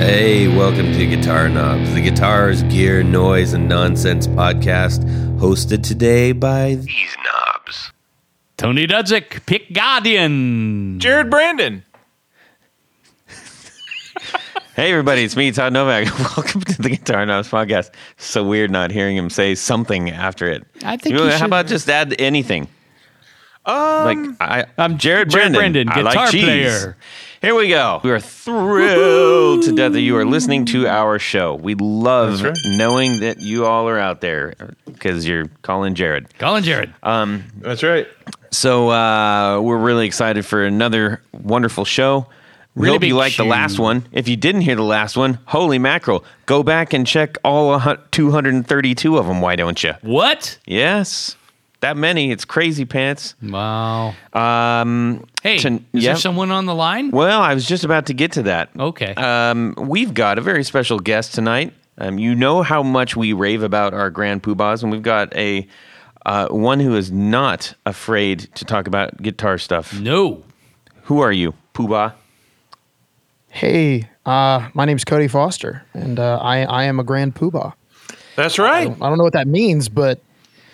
Hey, welcome to Guitar Knobs, the guitars, gear, noise, and nonsense podcast, hosted today by these knobs. Tony Dudzik, Pick Guardian. Jared Brandon. Hey everybody, it's me, Todd Novak. Welcome to the Guitar Knobs podcast. So weird not hearing him say something after it. I think know, you how should- about just add anything? Um, Like I, I'm Jared Jared Brandon. Brandon, I like guitar cheese. player. Here we go. We are thrilled to death that you are listening to our show. We love right. knowing that you all are out there because you're calling Jared. Colin Jared. that's right. So uh, we're really excited for another wonderful show. We Really hope you big liked the last one. If you didn't hear the last one, holy mackerel, go back and check all 232 of them. Why don't you? what? Yes, that many. It's crazy pants. Wow. Um, Hey, to- is yeah. there someone on the line? well, I was just about to get to that. Okay. Um, we've got a very special guest tonight. Um, you know how much we rave about our grand poobahs, and we've got a uh, one who is not afraid to talk about guitar stuff. no. Who are you, poobah? Hey, uh, my name's Cody Foster, and uh, I, I am a grand poobah. That's right. I don't know what that means, but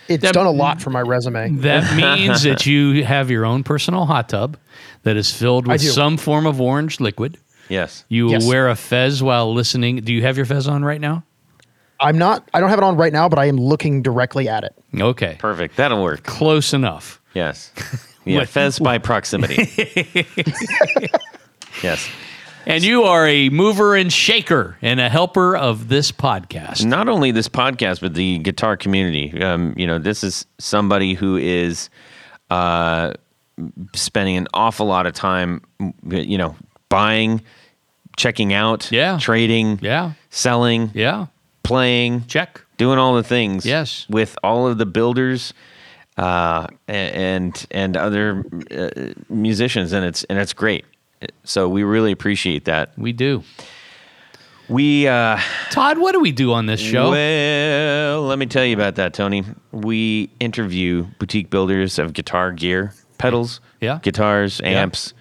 it's That- done a lot for my resume. That means that you have your own personal hot tub that is filled with some form of orange liquid. Yes. You Yes. wear a fez while listening. Do you have your fez on right now? I'm not. I don't have it on right now, but I am looking directly at it. Okay. Perfect. That'll work. Close enough. Yes. Yeah. What- Fez by proximity. yes. And you are a mover and shaker and a helper of this podcast. Not only this podcast, but the guitar community. Um, you know, this is somebody who is uh, spending an awful lot of time, you know, buying, checking out, Yeah. trading, Yeah. selling, Yeah. playing, Check. doing all the things. Yes. with all of the builders uh, and and other uh, musicians, and it's and it's great. So we really appreciate that. We do. We uh, Todd, what do we do on this show? well, let me tell you about that, Tony. We interview boutique builders of guitar gear, pedals, Yeah. guitars, amps,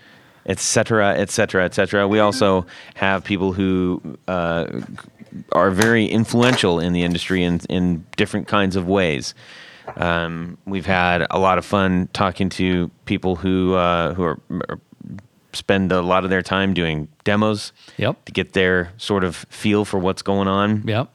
etc., etc., etc. We also have people who uh, are very influential in the industry in in different kinds of ways. Um, we've had a lot of fun talking to people who uh, who are, are spend a lot of their time doing demos Yep. to get their sort of feel for what's going on Yep.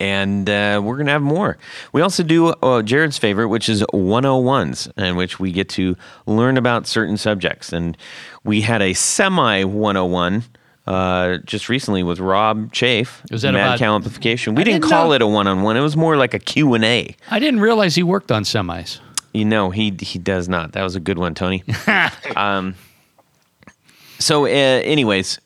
and uh, we're gonna have more. We also do uh, Jared's favorite, which is 101s, in which we get to learn about certain subjects. And we had a semi 101 uh, just recently with Rob Chafe. Was that Mad about- Cow Amplification? We didn't, didn't call know- it a one on one. It was more like a Q and A. I didn't realize he worked on semis. You know, he he does not. That was a good one, Tony. um, so, uh, anyways,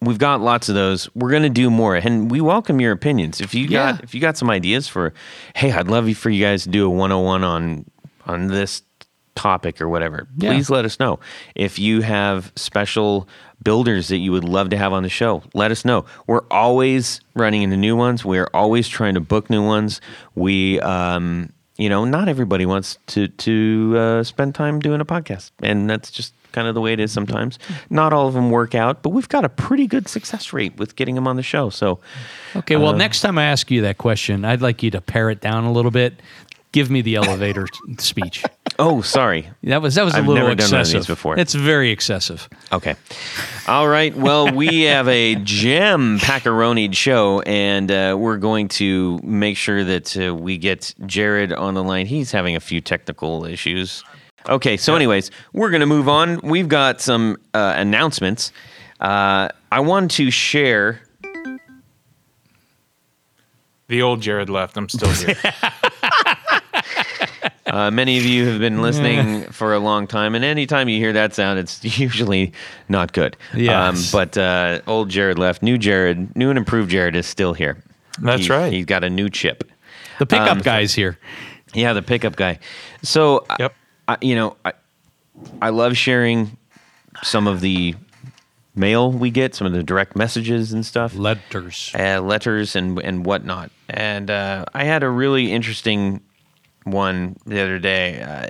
we've got lots of those. We're gonna do more, and we welcome your opinions. If you Yeah. got if you got some ideas for, hey, I'd love you for you guys to do a one hundred one on on this topic or whatever. Yeah. Please let us know. If you have special builders that you would love to have on the show, let us know. We're always running into new ones. We're always trying to book new ones. We, um, you know, not everybody wants to to uh, spend time doing a podcast, and that's just kind of the way it is sometimes. Not all of them work out, but we've got a pretty good success rate with getting them on the show. So, Okay, well, next time I ask you that question, I'd like you to pare it down a little bit. Give me the elevator speech. Oh, sorry. That was that was a I've little never done one of excessive these before. It's very excessive. Okay. All right. Well, we have a gem packaronied show, and uh, we're going to make sure that uh, we get Jared on the line. He's having a few technical issues. Okay. So, anyways, we're going to move on. We've got some uh, announcements. Uh, I want to share. The old Jared left. I'm still here. Uh, many of you have been listening for a long time, and anytime you hear that sound, it's usually not good. Yes. but uh, old Jared left. New Jared, new and improved Jared is still here. That's right. He's got a new chip. The pickup Um, guy's here. Yeah, the pickup guy. So, I- Yep. I, you know, I, I love sharing some of the mail we get, some of the direct messages and stuff, Letters. uh, letters and and whatnot. And uh, I had a really interesting one the other day. Uh,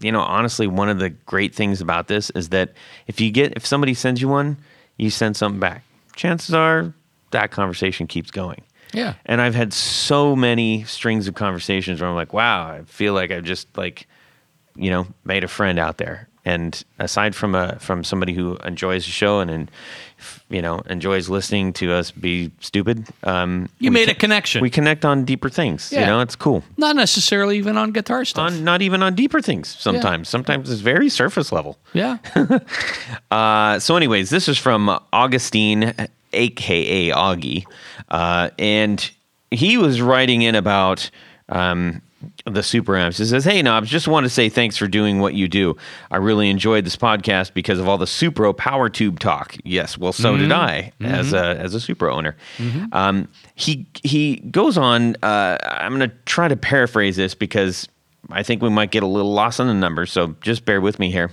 you know, honestly, one of the great things about this is that if you get if somebody sends you one, you send something back. chances are that conversation keeps going. Yeah. And I've had so many strings of conversations where I'm like, wow, I feel like I've just like, you know, made a friend out there. And aside from a from somebody who enjoys the show and, and you know enjoys listening to us be stupid, um, You made a connection. We connect on deeper things. You know, it's cool. Not necessarily even on guitar stuff. On not even on deeper things. Sometimes, sometimes it's very surface level. yeah. Uh, so, anyways, this is from Augustine, aka Augie, uh, and he was writing in about um, the Supro amps. He says, "Hey Knobs, just want to say thanks for doing what you do. I really enjoyed this podcast because of all the Supro power tube talk. Yes, well, so did I as a as a Supro owner. Um, he he goes on. Uh, I'm going to try to paraphrase this because." I think we might get a little lost on the numbers, so just bear with me here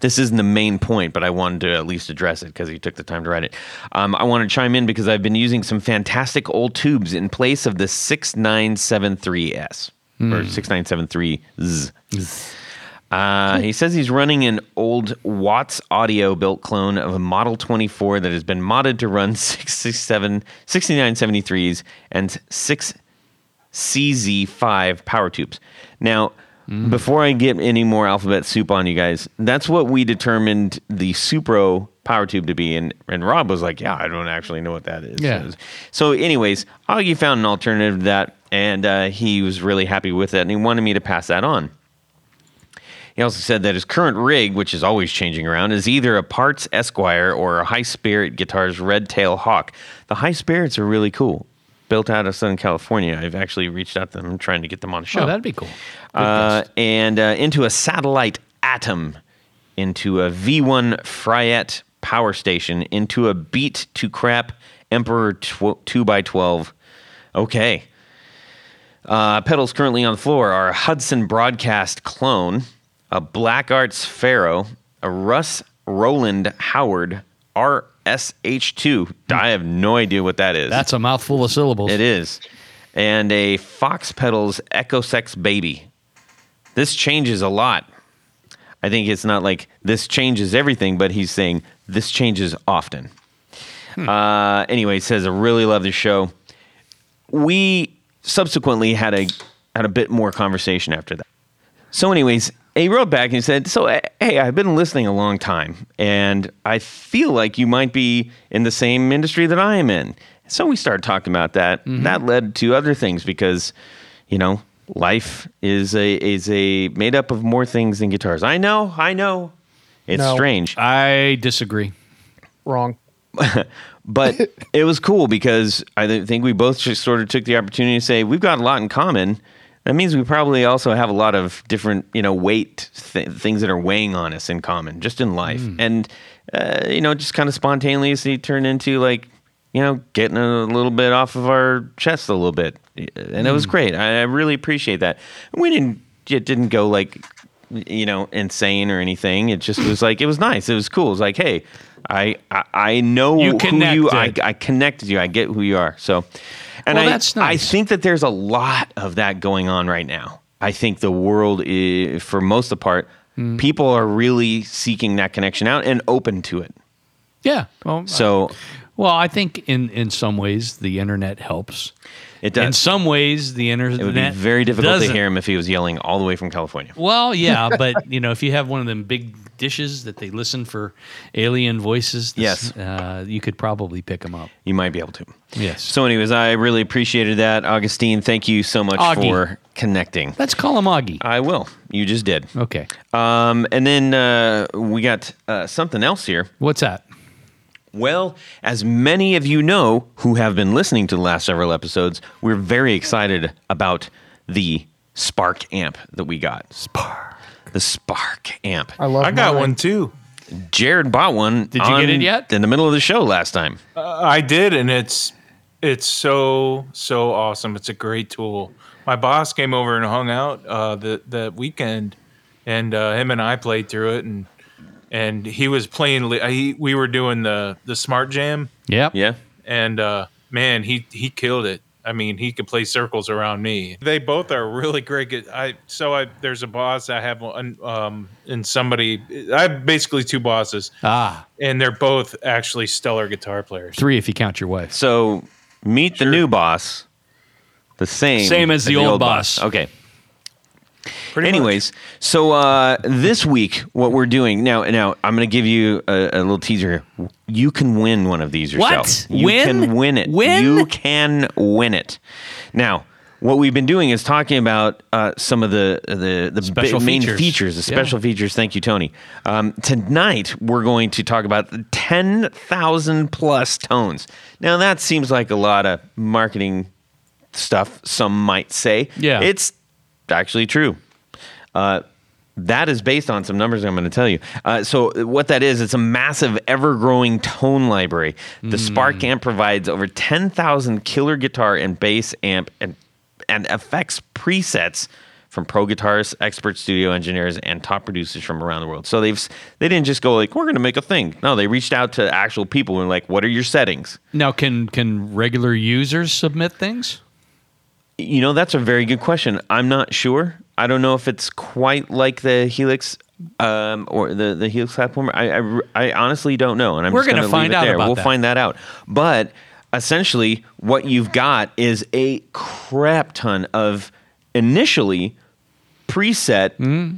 this isn't the main point, but I wanted to at least address it because he took the time to write it. Um, I want to chime in because I've been using some fantastic old tubes in place of the 6973S or 6973Z. Uh, he says he's running an old Watts Audio built clone of a Model 24 that has been modded to run 67, 6973s and 6 CZ5 power tubes. Now, before I get any more alphabet soup on you guys, that's what we determined the Supro power tube to be. And, and Rob was like, Yeah, I don't actually know what that is. Yeah. So, anyways, Augie found an alternative to that, and uh, he was really happy with it, and he wanted me to pass that on. He also said that his current rig, which is always changing around, is either a Parts Esquire or a High Spirit Guitars Red Tail Hawk. The High Spirits are really cool. Built out of Southern California. I've actually reached out to them trying to get them on the show. Oh, that'd be cool. Uh, and uh, into a satellite atom, into a V1 Fryette power station, into a beat to crap Emperor tw- 2x12. Okay. Uh, pedals currently on the floor are a Hudson Broadcast clone, a Black Arts Pharaoh, a Russ Roland Howard RSH2. I have no idea what that is. That's a mouthful of syllables. It is. And a Fox Pedals Echo Sex Baby. This changes a lot. I think it's not like this changes everything, but he's saying this changes often. Uh, anyway, says, I really love the show. We subsequently had a had a bit more conversation after that. So, anyways, he wrote back and he said, "So, eh, hey, I've been listening a long time, and I feel like you might be in the same industry that I am in." So we started talking about that. That led to other things because, you know, life is a is a made up of more things than guitars. I know, I know, it's No. strange. I disagree. Wrong. but it was cool because I think we both just sort of took the opportunity to say we've got a lot in common. That means we probably also have a lot of different, you know, weight th- things that are weighing on us in common, just in life, and uh, you know, just kind of spontaneously turned into like, you know, getting a little bit off of our chest a little bit, and it was great. I, I really appreciate that. We didn't, it didn't go like, you know, insane or anything. It just was like it was nice. It was cool. It was like, hey, I I, I know You who you. I. I connected you. I get who you are. So, and Well, I that's I think that there's a lot of that going on right now. I think the world, is, for most of the part, Hmm. people are really seeking that connection out and open to it. Yeah. Well, So well, I think in in some ways the internet helps. it does. In some ways, the internet It would be very difficult to doesn't. hear him if he was yelling all the way from California. Well, yeah, but you know, if you have one of them big dishes that they listen for alien voices, this- Yes. uh, you could probably pick them up. You might be able to. Yes. So, anyways, I really appreciated that, Augustine. Thank you so much Augie. for connecting. Let's call him Augie. I will. You just did. Okay. Um, and then uh, we got uh, something else here. What's that? Well, as many of you know who have been listening to the last several episodes, we're very excited about the Spark amp that we got. Spark. The Spark amp. I love. I got mine. one too. Jared bought one. Did you get it yet? In the middle of the show last time. Uh, I did, and it's it's so so awesome. It's a great tool. My boss came over and hung out uh, the the weekend, and uh, him and I played through it, and and he was playing. li- He, we were doing the the smart jam, Yeah, Yeah. and uh, man, he he killed it. I mean, he could play circles around me. They both are really great. gu- I so I there's a boss I have one um and somebody I have basically two bosses Ah, and they're both actually stellar guitar players. three if you count your wife. So meet the new boss, the same Same as the old boss. Okay. Pretty much. Anyways, so uh, this week, what we're doing now, now I'm going to give you a, a little teaser here. You can win one of these yourself. What? You Win? can win it. Win? You can win it. Now, what we've been doing is talking about uh, some of the the, the Special main features. features, the Yeah. special features. Thank you, Tony. Um, tonight, we're going to talk about the 10,000 plus tones. Now, that seems like a lot of marketing stuff, some might say. Yeah. It's actually true. Uh, that is based on some numbers I'm going to tell you. Uh, so, what that is, it's a massive, ever-growing tone library. The Spark amp provides over 10,000 killer guitar and bass amp and and effects presets from pro guitarists, expert studio engineers, and top producers from around the world. So they've they didn't just go like, "We're going to make a thing." No, they reached out to actual people and like, "What are your settings?" Now, can can regular users submit things? You know, that's a very good question. I'm not sure. I don't know if it's quite like the Helix um, or the, the Helix platform. I, I, I honestly don't know. And I'm We're just gonna gonna find out there. We'll that. find that out. But essentially, what you've got is a crap ton of initially preset Mm-hmm.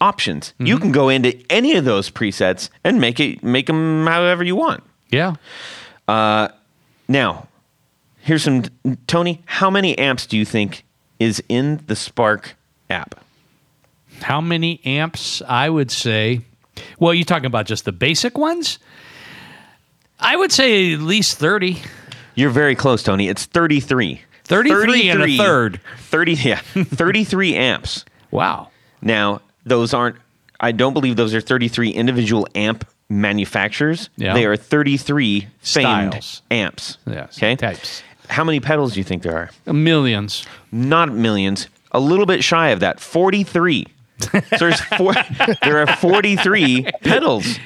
options. You can go into any of those presets and make it make them however you want. Yeah. Now, here's some Tony. How many amps do you think is in the Spark app? How many amps? I would say. Well, you're talking about just the basic ones? I would say at least thirty. You're very close, Tony. It's 33. 33 and a third. 30, yeah, 33 amps. Wow. Now, those aren't, I don't believe those are 33 individual amp manufacturers. Yeah. They are 33 famed Styles. amps. Yes, Okay. types. How many pedals do you think there are? Millions. Not millions, a little bit shy of that 43. so there's four, there are 43 pedals.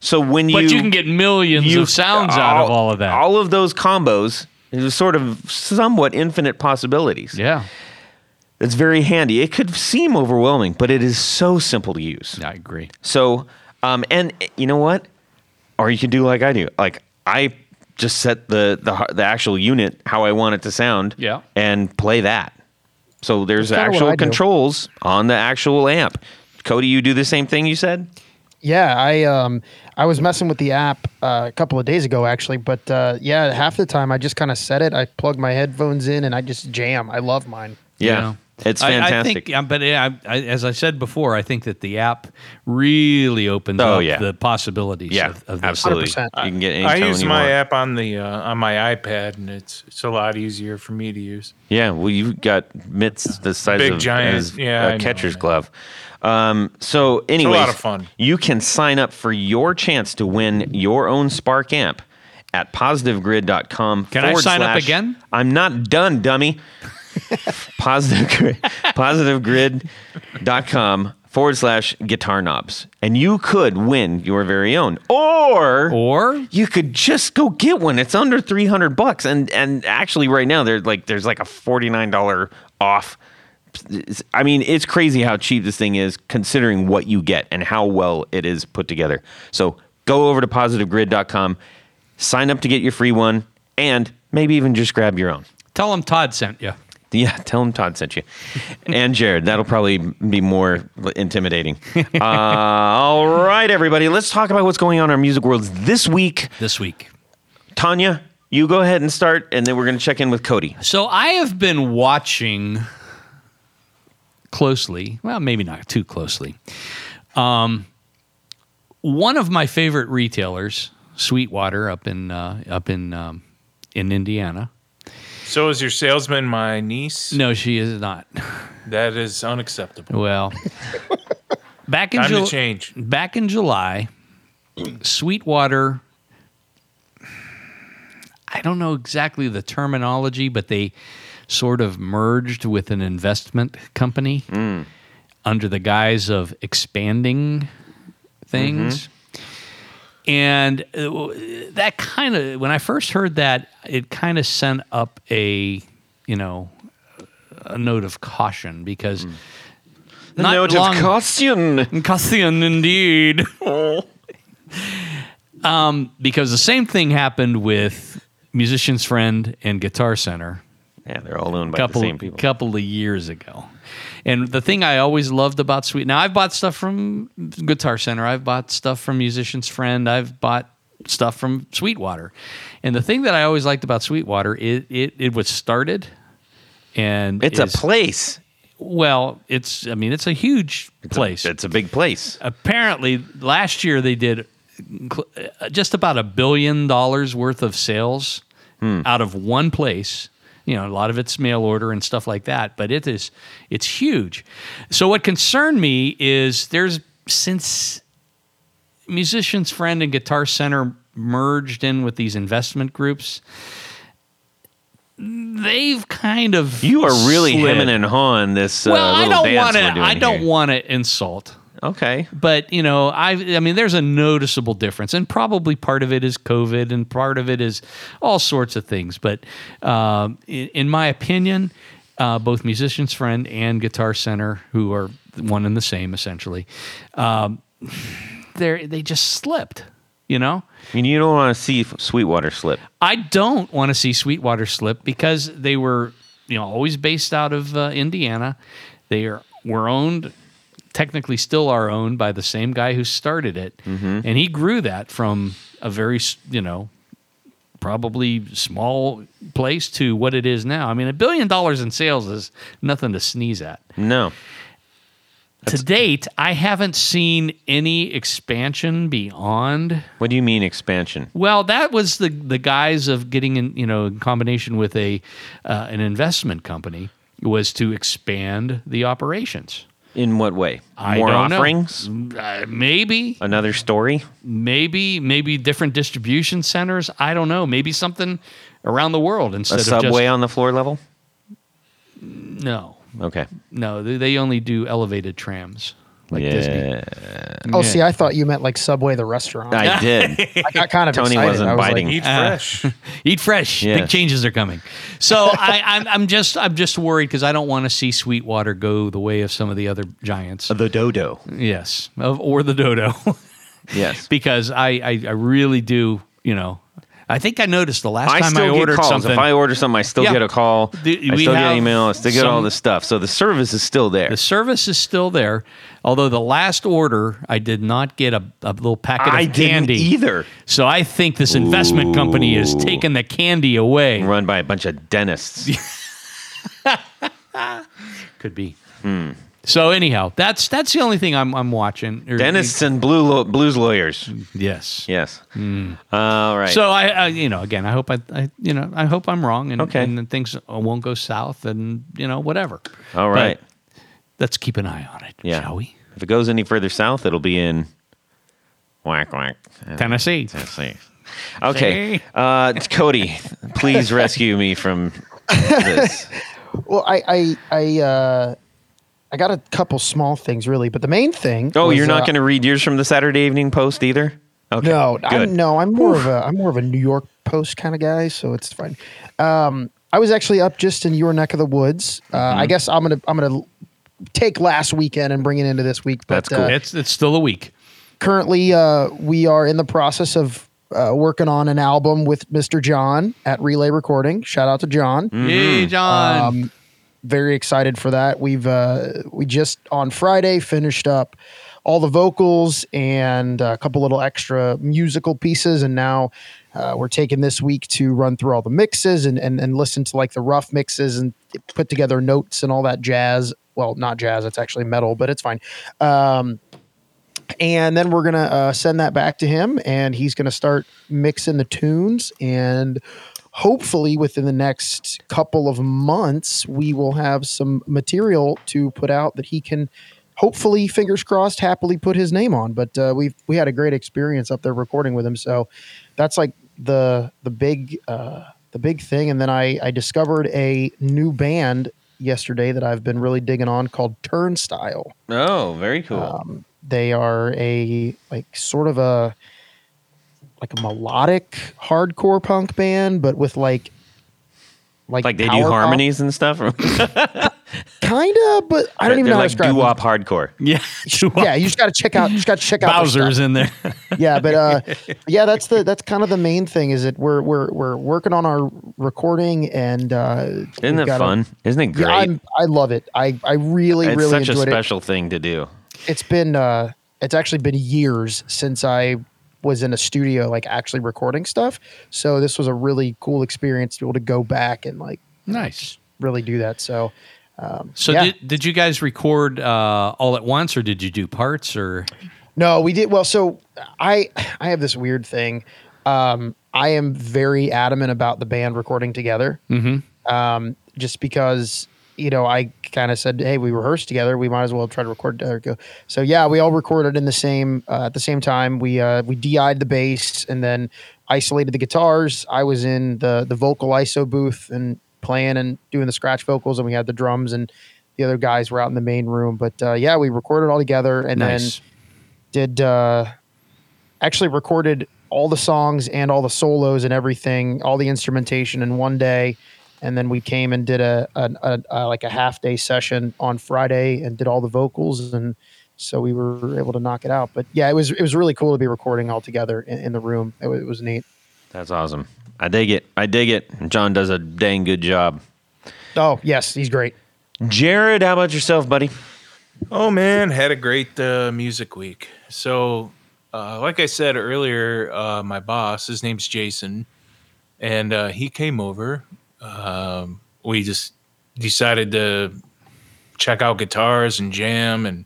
So when you But you can get millions you- of sounds out of all of that. All of those combos is sort of somewhat infinite possibilities. yeah. It's very handy. It could seem overwhelming, but it is so simple to use. I agree. So, um, and you know what? Or you can do like I do. Like I just set the the the actual unit how I want it to sound. Yeah. And play that. So there's That's actual I do. controls on the actual amp. Cody, you do the same thing you said? Yeah, I um I was messing with the app uh, a couple of days ago actually, but uh, yeah, half the time I just kind of set it. I plug my headphones in and I just jam. I love mine. Yeah. It's I- fantastic. I, think, yeah, but yeah, I, I, as I said before, I think that the app really opens Oh, up yeah. the possibilities yeah, of, of this. absolutely. 100%. You can get any I use my want. app on the uh, on my iPad, and it's it's a lot easier for me to use. Yeah, well, you've got mitts the size Big of giant- as yeah, I a know, catcher's man. glove. Um, so, anyways, lot of fun. You can sign up for your chance to win your own Spark amp at positivegrid.com. Can I forward sign up again? I'm not done, dummy. Positive Grid, positivegrid.com forward slash guitar knobs. And you could win your very own. Or Or you could just go get one. It's under 300 bucks and and actually right now there's like there's like a $49 off. I mean, it's crazy how cheap this thing is considering what you get and how well it is put together. So, go over to positivegrid.com, sign up to get your free one and maybe even just grab your own. tell them Todd sent you. Yeah, tell him Todd sent you. and Jared, that'll probably be more intimidating. Uh, all right, everybody, let's talk about what's going on in our music worlds this week. this week. Tony, you go ahead and start, and then we're going to check in with Cody. So I have been watching closely. Well, maybe not too closely. Um, one of my favorite retailers, Sweetwater, up in uh, up in um, in Indiana. So is your salesman my niece? No, she is not. That is unacceptable. Well, back in Time Ju- to change. back in July, Sweetwater. I don't know exactly the terminology, but they sort of merged with an investment company mm. under the guise of expanding things. Mm-hmm. And uh, that kind of, when I first heard that, it kind of sent up a you know, a note of caution because The not note long- of caution. Caution indeed. um, because the same thing happened with Musician's Friend and Guitar Center Yeah, they're all owned by couple the same people. couple of years ago. And the thing I always loved about Sweet now I've bought stuff from Guitar Center, I've bought stuff from Musician's Friend, I've bought stuff from Sweetwater. And the thing that I always liked about Sweetwater, it it, it was started and It's is- a place. well, it's I mean it's a huge place. It's a big place. Apparently last year they did uh, just about a billion dollars worth of sales out of one place. You know, a lot of it's mail order and stuff like that, but it is it's huge. So what concerned me is there's since Musician's Friend and Guitar Center merged in with these investment groups, they've kind of You are really slid. hemming and hawing this uh, well, I little don't want to. I don't want to insult Okay. but you know i i mean there's a noticeable difference and probably part of it is covid and part of it is all sorts of things but um, in, in my opinion uh, both musicians friend and guitar center who are one and the same essentially um, they they just slipped you know And you don't want to see Sweetwater slip. I don't want to see Sweetwater slip because they were, you know, always based out of uh, Indiana. They are were owned, technically still are owned by the same guy who started it, and he grew that from a very, you know, probably small place to what it is now. I mean, a billion dollars in sales is nothing to sneeze at. No. to date, I haven't seen any expansion beyond What do you mean expansion? well, that was the the guise of getting in, you know, in combination with a uh, an investment company was to expand the operations. In what way? I More don't know. offerings? Uh, maybe, Another story? maybe, maybe different distribution centers. I don't know. Maybe something around the world A instead of subway just on the floor level? no, Okay. no. They, they only do elevated trams like Disney. yeah. Oh, see, I thought you meant like Subway the restaurant. I, did. I got kind of excited. Tony excited. wasn't I was biting. Like, Eat ah. fresh. Eat fresh. Big changes are coming. So I, I'm, I'm just I'm just worried because I don't want to see Sweetwater go the way of some of the other giants. the dodo. Yes, of, or the dodo, Yes. because I, I I really do. You know, I think I noticed the last I time I get ordered calls. something. If I order something, I still Yeah. get a call. Do- I we still get email. I still get all some- this stuff. So the service is still there. the service is still there, although the last order I did not get a, a little packet I of didn't candy either. So I think this investment company is taking the candy away. Run by a bunch of dentists. Could be. Hmm. So anyhow, that's that's the only thing I'm I'm watching. Or- dentists and blue lo- blues lawyers. Yes. Yes. All right. So I, I, you know, again, I hope I, I, you know, I hope I'm wrong, and Okay. and things won't go south, and you know, whatever. all right. But let's keep an eye on it, yeah. shall we? If it goes any further south, it'll be in whack whack. Tennessee. Tennessee. Okay. Uh, Cody, please rescue me from this. well, I, I, I, uh, I got a couple small things really, but the main thing. Oh, was, you're not uh, going to read yours from the Saturday Evening Post either? Okay. No, Good. I'm, no, I'm more of a I'm more of a New York Post kind of guy, so it's fine. Um, I was actually up just in your neck of the woods. Uh, Mm-hmm. I guess I'm gonna I'm gonna take last weekend and bring it into this week. But, That's cool. Uh, It's it's still a week. currently, uh, we are in the process of uh, working on an album with Mr. John at Relay Recording. Shout out to John. Mm-hmm. Hey, John. Um, very excited for that. We've uh, we just on Friday finished up all the vocals and a couple little extra musical pieces, and now uh, we're taking this week to run through all the mixes and, and and listen to like the rough mixes and put together notes and all that jazz. Well, not jazz; it's actually metal, but it's fine. Um, and then we're gonna uh, send that back to him, and he's gonna start mixing the tunes and hopefully within the next couple of months we will have some material to put out that he can hopefully fingers crossed happily put his name on. But uh, we we had a great experience up there recording with him. So that's like the the big uh, the big thing. And then I I discovered a new band yesterday that I've been really digging on called Turnstile. Oh, very cool. um, they are a like sort of a like a melodic hardcore punk band, but with like like Like they power do pop. harmonies and stuff. kinda, but I don't even They're know how to describe. doo it. wop hardcore. Yeah. Yeah, you just got to check out. You just got to check out their Bowser's stuff. in there. yeah but uh yeah that's the that's kind of the main thing is that we're we're we're working on our recording and uh Isn't we've that got a- fun? Isn't it great? yeah i'm i love it i i really it's really such a enjoyed special thing to do. it it's been uh it's actually been years since i was in a studio like actually recording stuff so this was a really cool experience to be able to go back and like nice. really do that so um So yeah. did, did you guys record uh, all at once or did you do parts or No, we did well. So I I have this weird thing. Um, I am very adamant about the band recording together. Mm-hmm. Um, just because you know I kind of said, hey, we rehearsed together. We might as well try to record together. So yeah, we all recorded in the same uh, at the same time. We uh, we DI'd the bass and then isolated the guitars. I was in the the vocal ISO booth and playing and doing the scratch vocals, and we had the drums and the other guys were out in the main room. But uh, yeah, we recorded all together and then did uh, actually recorded all the songs and all the solos and everything, all the instrumentation in one day, and then we came and did a, a, a, a like a half day session on Friday and did all the vocals, and so we were able to knock it out. But yeah, it was it was really cool to be recording all together in, in the room. It was, it was neat. That's awesome. I dig it. I dig it. John does a dang good job. Oh yes, he's great. Jared, how about yourself, buddy? Oh man, had a great uh, music week. So, uh, like I said earlier, uh, my boss, his name's Jason, and uh, he came over. Um, we just decided to check out guitars and jam and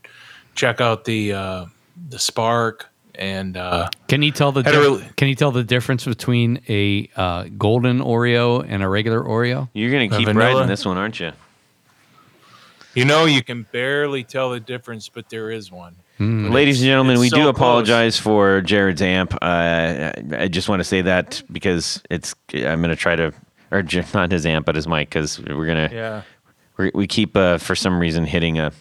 check out the uh, the Spark and uh, Can you tell the Had dif- really- Can you tell the difference between a uh, golden Oreo and a regular Oreo? You're gonna Uh, keep vanilla? riding this one, aren't you? you know you can barely tell the difference, but there is one. But Ladies and gentlemen, we so do close. apologize for Jared's amp. Uh, I just want to say that because it's I'm gonna try to, or not his amp, but his mic, because we're gonna Yeah. we we keep uh, for some reason hitting a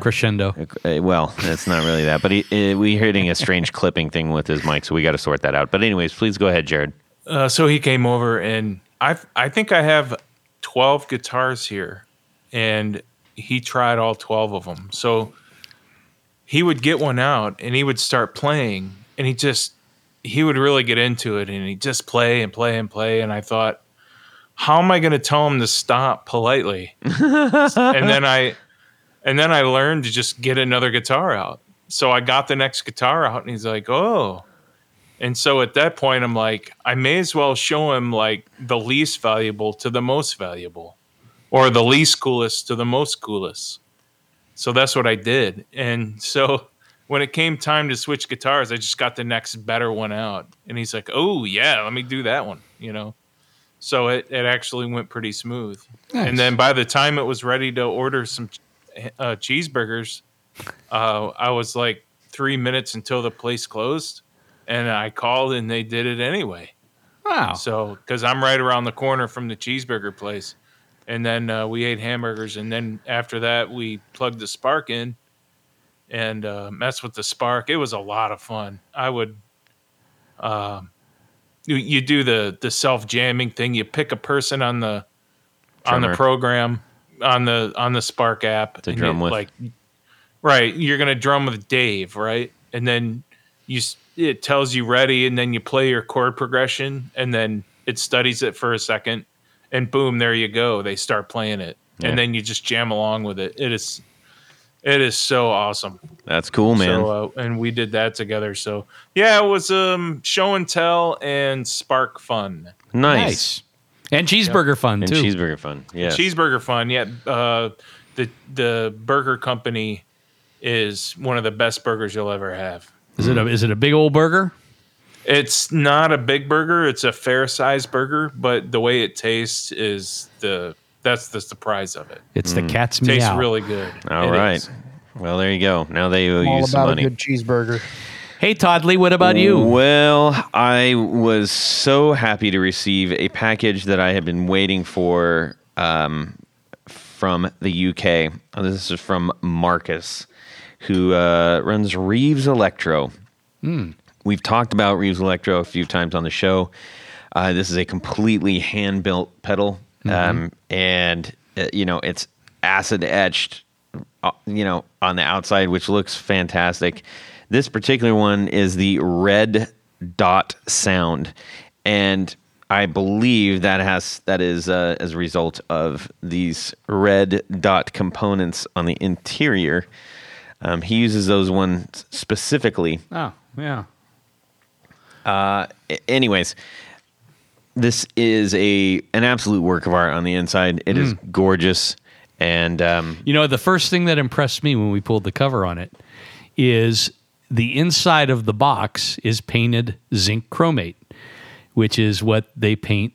Crescendo. Uh, well, it's not really that, but he, uh, we're hitting a strange clipping thing with his mic, so we got to sort that out. But anyways, please go ahead, Jared. Uh, so he came over, and I I think I have twelve guitars here, and he tried all twelve of them. So he would get one out, and he would start playing, and he just he would really get into it, and he'd just play and play and play. And I thought, how am I going to tell him to stop politely? and then I and then I learned to just get another guitar out. So I got the next guitar out, and he's like, oh. And so at that point, I'm like, I may as well show him like the least valuable to the most valuable, or the least coolest to the most coolest. So that's what I did. And so when it came time to switch guitars, I just got the next better one out. And he's like, oh, yeah, let me do that one, you know? So it, it actually went pretty smooth. And then by the time it was ready to order some uh, cheeseburgers, uh, I was like three minutes until the place closed and I called and they did it anyway. Wow. So, because I'm right around the corner from the cheeseburger place, and then uh, we ate hamburgers, and then after that we plugged the spark in and uh, messed with the spark. It was a lot of fun. I would, um, you, you do the the self jamming thing. You pick a person on the on the program on the on the Spark app To and drum it, with. Like, right, you're gonna drum with Dave, right? And then you it tells you ready, and then you play your chord progression, and then it studies it for a second, and boom, there you go. They start playing it, Yeah. and then you just jam along with it. It is, it is so awesome. That's cool, man. So, uh, and we did that together. So yeah, it was um show and tell and spark fun. nice. Nice. And cheeseburger fun And too. cheeseburger fun. Yeah. Cheeseburger fun. Yeah. Uh, the the burger company is one of the best burgers you'll ever have. is it a is it a big old burger? It's not a big burger. It's a fair sized burger, but the way it tastes is the that's the surprise of it. It's the cat's meow. tastes really good. All It right. is. Well, there you go. Now they owe All you some about money. a good cheeseburger. Hey Todd Lee, what about you? Well, I was so happy to receive a package that I had been waiting for um, from the UK. Uh, This is from Marcus, who uh, runs Reeves Electro. We've talked about Reeves Electro a few times on the show. Uh, this is a completely hand built pedal, um, and uh, you know it's acid etched, uh, you know, on the outside, which looks fantastic. This particular one is the red dot sound, and I believe that has that is uh, as a result of these red dot components on the interior. Um, he uses those ones specifically Oh, yeah. a- anyways, this is a an absolute work of art on the inside. It is gorgeous, and um, You know, the first thing that impressed me when we pulled the cover on it is the inside of the box is painted zinc chromate, which is what they paint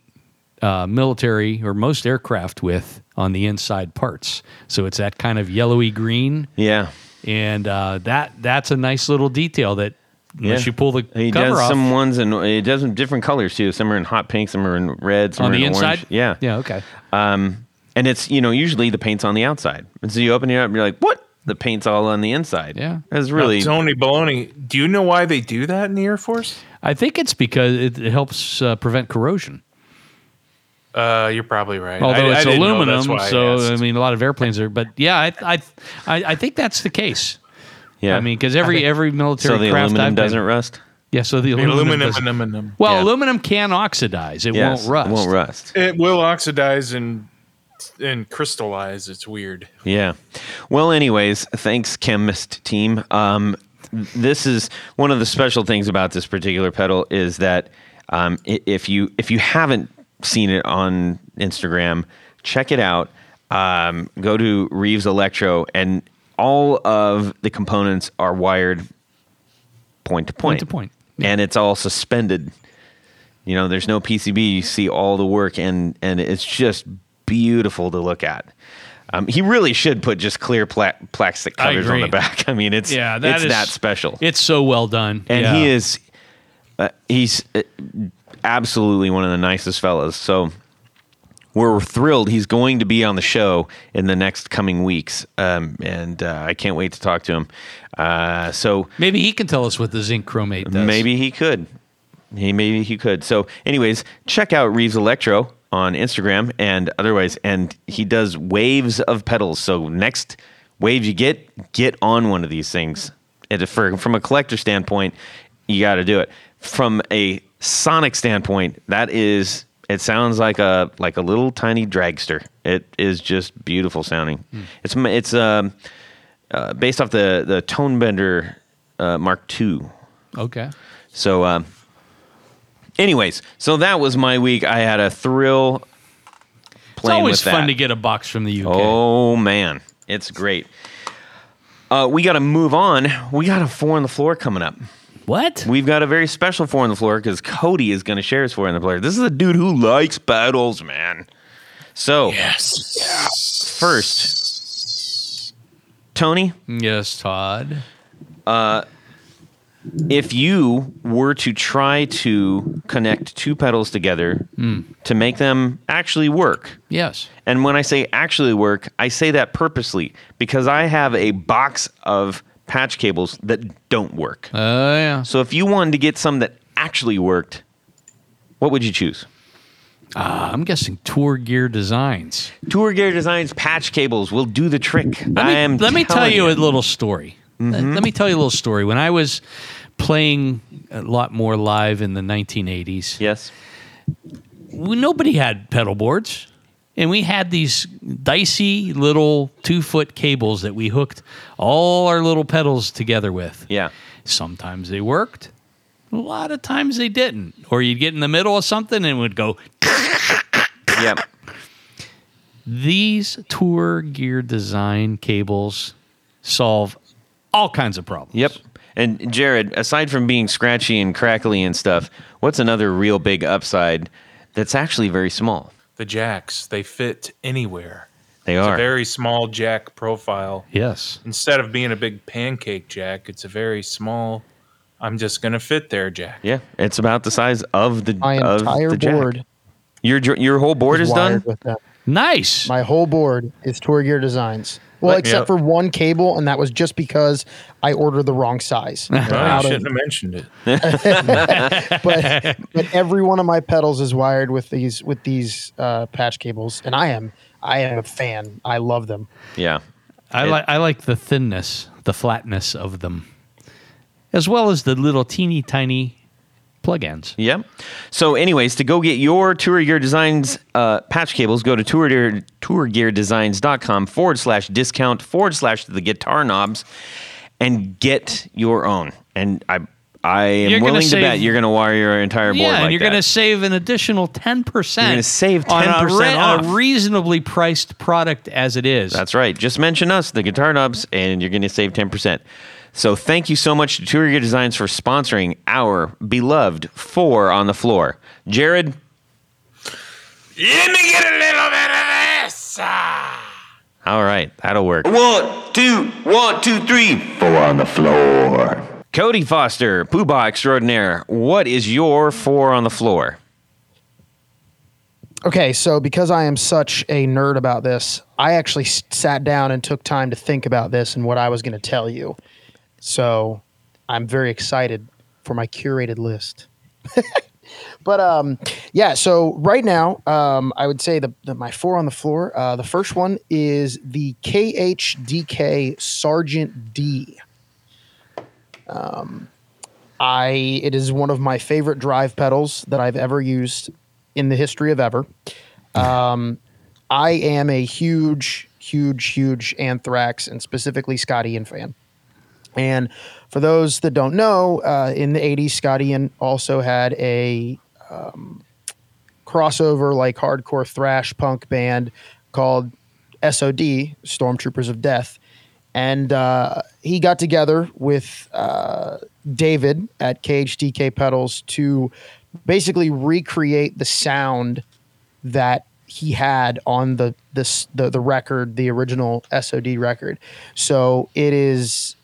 uh, military or most aircraft with on the inside parts. So it's that kind of yellowy green, yeah, and uh, that that's a nice little detail that once Yeah. you pull the he cover does off some ones and he does them different colors too. Some are in hot pink, some are in red, some on are the in inside. orange. Yeah, yeah, okay. Um, and it's you know usually the paint's on the outside, and so you open it up, and you're like, what? The paint's all on the inside. Yeah. it's really Tony Baloney. Do you know why they do that in the Air Force? I think it's because it, it helps uh, prevent corrosion. Uh, you're probably right. although I- I it's didn't aluminum. that's I so I, mean, a lot of airplanes are. But yeah, I I I, I think that's the case. Yeah. I mean, because every every military so the craft aluminum I've been- doesn't rust. yeah, so the The aluminum. aluminum, doesn't- aluminum. well, Yeah. aluminum can oxidize. It Yes, won't rust. It won't rust. It will oxidize and and crystallize. It's weird. Yeah. Well, anyways, thanks, chemist team. Um, this is one of the special things about this particular pedal is that um, i- if you if you haven't seen it on Instagram, check it out. Um, go to Reeves Electro, and all of the components are wired point to point, Point to point. and it's all suspended. You know, there's no PCB. You see all the work, and and it's just beautiful to look at. Um, he really should put just clear pla- plastic covers on the back. I mean, it's Yeah, that it's is- that special, It's so well done. and Yeah. he is uh, he's uh, absolutely one of the nicest fellas. So we're thrilled he's going to be on the show in the next coming weeks, um, and uh, I can't wait to talk to him. Uh, so Maybe he can tell us what the zinc chromate does. Maybe he could. He maybe he could. So, anyways, check out Reeves Electro on Instagram and otherwise, and he does waves of pedals. So next wave you get, get on one of these things. And for from a collector standpoint, you got to do it. From a sonic standpoint, that is. It sounds like a like a little tiny dragster. It is just beautiful sounding. It's it's um, uh, based off the the Tone Bender uh, Mark II. Okay. So, um, anyways, so that was my week. I had a thrill It's always with that. fun to get a box from the UK. Oh man, it's great. Uh, we got to move on. We got a four on the floor coming up. What? We've got a very special four on the floor because Cody is going to share his four on the floor. This is a dude who likes battles, man. So Yes. first, Tony, yes, Todd. Uh, if you were to try to connect two pedals together hmm. to make them actually work, Yes. and when I say actually work, I say that purposely because I have a box of patch cables that don't work. Oh yeah. So if you wanted to get some that actually worked, what would you choose? Uh, I'm guessing Tour Gear Designs. Tour Gear Designs patch cables will do the trick. Let I me, am let me tell telling you a little story. Let- Let me tell you a little story. When I was playing a lot more live in the 1980s, Yes. we, nobody had pedal boards. And we had these dicey little two foot cables that we hooked all our little pedals together with. Yeah. Sometimes they worked, a lot of times they didn't. Or you'd get in the middle of something and it would go. Yep. These tour gear design cables solve all kinds of problems. Yep. And Jared, aside from being scratchy and crackly and stuff, what's another real big upside that's actually very small? The jacks, they fit anywhere. They It's are. a very small jack profile. Yes. Instead of being a big pancake jack, it's a very small. I'm just gonna fit there, Jack. yeah, it's about the size of the My of entire the jack. board Your your whole board is, is done. with that. Nice. My whole board is Tour Gear Designs. Well, Like- except Yep. for one cable, and that was just because I ordered the wrong size. Oh, Out you shouldn't have mentioned it. but but every one of my pedals is wired with these with these uh, patch cables, and I am I am a fan. I love them. Yeah. I like I like the thinness, the flatness of them, as well as the little teeny tiny plug-ins. Yep. So, anyways, to go get your Tour Gear Designs uh, patch cables, go to tour, tourgeardesigns.com forward slash discount forward slash the guitar knobs and get your own. And I, I am You're willing to bet you're going to wire your entire board Yeah, like and you're going to save an additional ten percent. You're gonna save on a 10% off. a reasonably priced product as it is. That's right. Just mention us, the Guitar Knobs, and you're going to save 10%. So thank you so much to Tour Gear Designs for sponsoring our beloved Four on the Floor. Jared, Let me get a little bit of this. all right, that'll work. One, two, one, two, three, four on the floor. Cody Foster, Poobah Extraordinaire, what is your Four on the Floor? Okay, so because I am such a nerd about this, I actually sat down and took time to think about this and what I was going to tell you. So I'm very excited for my curated list. but um, yeah, so right now, um, I would say the, the my four on the floor. Uh, the first one is the KHDK Sergeant D. Um, I it is one of my favorite drive pedals that I've ever used in the history of ever. Um, I am a huge, huge, huge Anthrax and specifically Scott Ian fan. And for those that don't know, uh, in the 80s, Scott Ian also had a um, crossover, like hardcore thrash punk band called SOD, Stormtroopers of Death. And uh, he got together with uh, David at KHDK Pedals to basically recreate the sound that he had on the this the the record, the original SOD record. So it is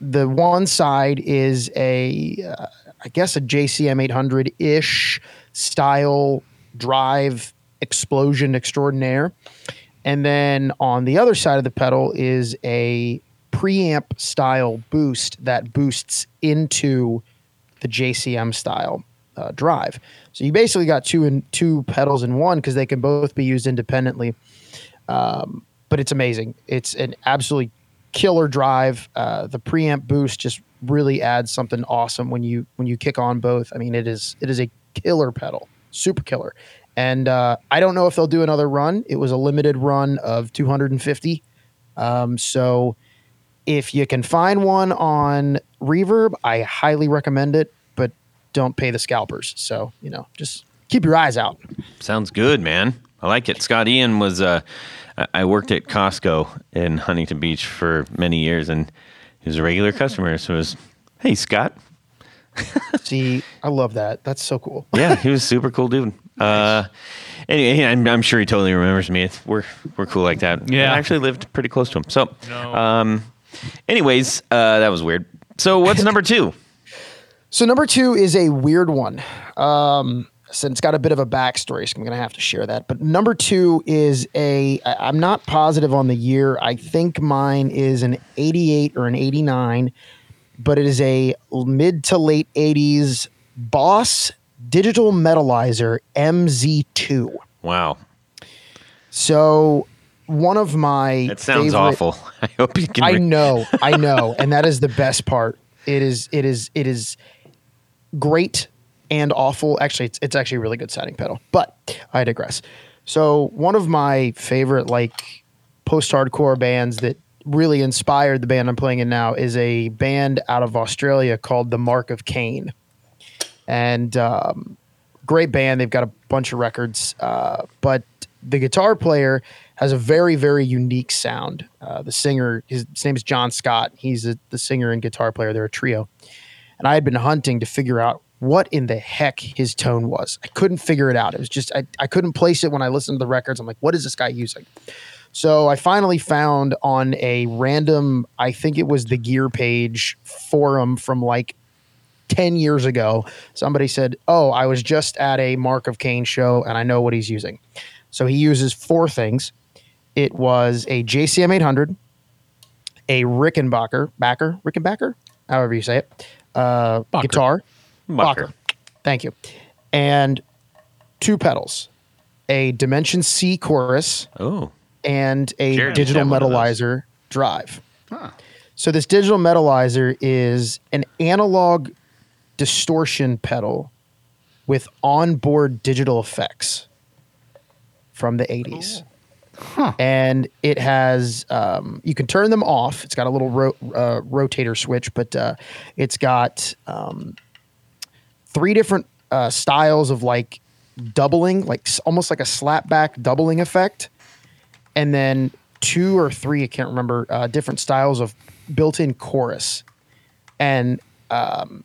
the one side is a uh, I guess a JCM 800 ish style drive explosion extraordinaire. And then on the other side of the pedal is a preamp style boost that boosts into the JCM style uh, drive. So you basically got two and two pedals in one because they can both be used independently. Um, but it's amazing. It's an absolutely killer drive. Uh, the preamp boost just really adds something awesome when you when you kick on both. I mean, it is it is a killer pedal, super killer. And uh, I don't know if they'll do another run. It was a limited run of 250. Um, so if you can find one on Reverb, I highly recommend it. But don't pay the scalpers. So you know, just keep your eyes out. Sounds good, man. I like it. Scott Ian was, uh, I- I worked at Costco in Huntington Beach for many years, and he was a regular customer. So it was, hey, Scott. See, I love that. That's so cool. Yeah, he was a super cool dude. Uh, anyway, I'm, I'm sure he totally remembers me. We're we're cool like that. Yeah. I actually lived pretty close to him. So, um, anyways, uh, that was weird. So, what's number two? So number two is a weird one. Um, so it's got a bit of a backstory, so I'm going to have to share that. But number two is a, I'm not positive on the year. I think mine is an 88 or an 89, but it is a mid to late 80s Boss Digital Metalizer MZ2. Wow, So one of my that sounds favorite- awful. I hope you can. I know, I know, and that is the best part. It is, it is, it is great and awful. Actually, it's it's actually a really good sounding pedal, but I digress. So one of my favorite like post-hardcore bands that really inspired the band I'm playing in now is a band out of Australia called the Mark of Cain, and um, great band. They've got a bunch of records, uh, but the guitar player has a very, very unique sound. Uh, the singer, his, his name is John Scott. He's a, the singer and guitar player. They're a trio. And I had been hunting to figure out what in the heck his tone was. I couldn't figure it out. It was just, I, I couldn't place it when I listened to the records. I'm like, what is this guy using? So I finally found on a random, I think it was the Gear Page forum from like 10 years ago, somebody said, Oh, I was just at a Mark of Cain show and I know what he's using. So he uses four things it was a JCM 800, a Rickenbacker, Backer, Rickenbacker, however you say it, uh, guitar, Bacher. Bacher. Thank you, and two pedals, a Dimension C chorus Oh, and a Jared digital have one of those. metalizer drive. So this digital metalizer is an analog distortion pedal with onboard digital effects from the 80s. And it has, um, you can turn them off. It's got a little ro- uh, rotator switch, but uh, it's got um, three different uh, styles of like doubling, like almost like a slapback doubling effect and then two or three, I can't remember, uh, different styles of built-in chorus. And um,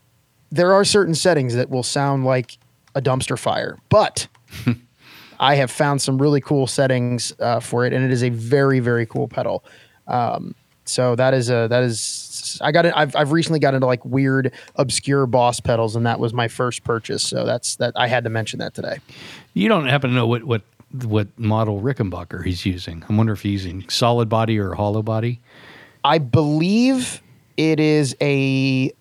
there are certain settings that will sound like a dumpster fire, but I have found some really cool settings uh, for it, and it is a very, very cool pedal. Um, so that is a that is I got it. I've I've recently got into like weird, obscure boss pedals, and that was my first purchase. So that's that. I had to mention that today. You don't happen to know what what what model Rickenbacker he's using? I wonder if he's using solid body or hollow body. I believe it is a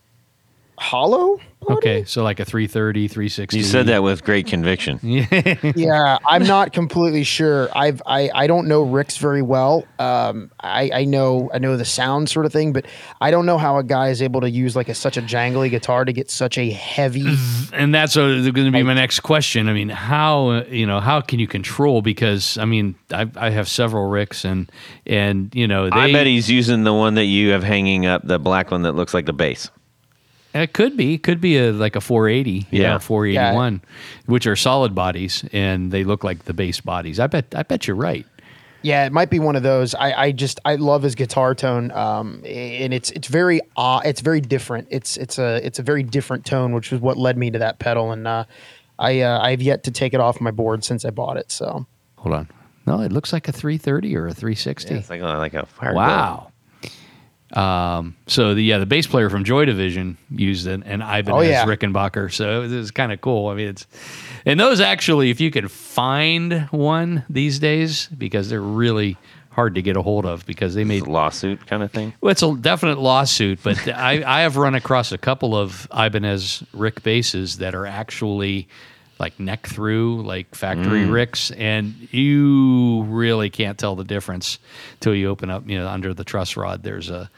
hollow. body? Okay, so like a 330, 360. you said that with great conviction. yeah, I'm not completely sure. I've I, I don't know Rick's very well. Um, I I know I know the sound sort of thing, but I don't know how a guy is able to use like a such a jangly guitar to get such a heavy. and that's going to be my next question. I mean, how uh, you know how can you control? Because I mean, I, I have several Ricks, and and you know, they, I bet he's using the one that you have hanging up, the black one that looks like the bass. It could be, could be a like a 480, you Yeah. know, 481, which are solid bodies, and they look like the base bodies. I bet, I bet you're right. Yeah, it might be one of those. I, I just I love his guitar tone, um, and it's it's very uh, it's very different. It's it's a it's a very different tone, which is what led me to that pedal. And uh, I uh, I've yet to take it off my board since I bought it. So Hold on, no, it looks like a 330 or a 360. It's like a, like a fire. Wow. Um, so the yeah, the bass player from Joy Division used an, an Ibanez Oh, yeah. Rickenbacker, so it was, was kind of cool. I mean, it's and those actually, if you can find one these days, because they're really hard to get a hold of because they made a lawsuit kind of thing. well, it's a definite lawsuit, but I, I have run across a couple of Ibanez Rick bases that are actually like neck through, like factory Ricks, and you really can't tell the difference till you open up, you know, under the truss rod. There's a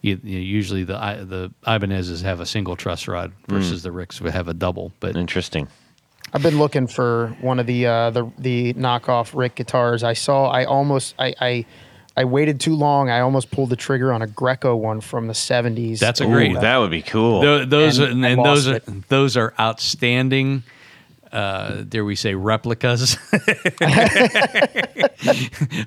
you, you know, usually the the Ibanez's have a single truss rod versus the Ricks would have a double, but Interesting. I've been looking for one of the uh, the the knockoff Rick guitars. I saw. I almost. I. I I waited too long. I almost pulled the trigger on a Greco one from the '70s. That's a Ooh, great. that would be cool. Tho- those And are, I and those are lost those are outstanding. Uh, dare we say replicas?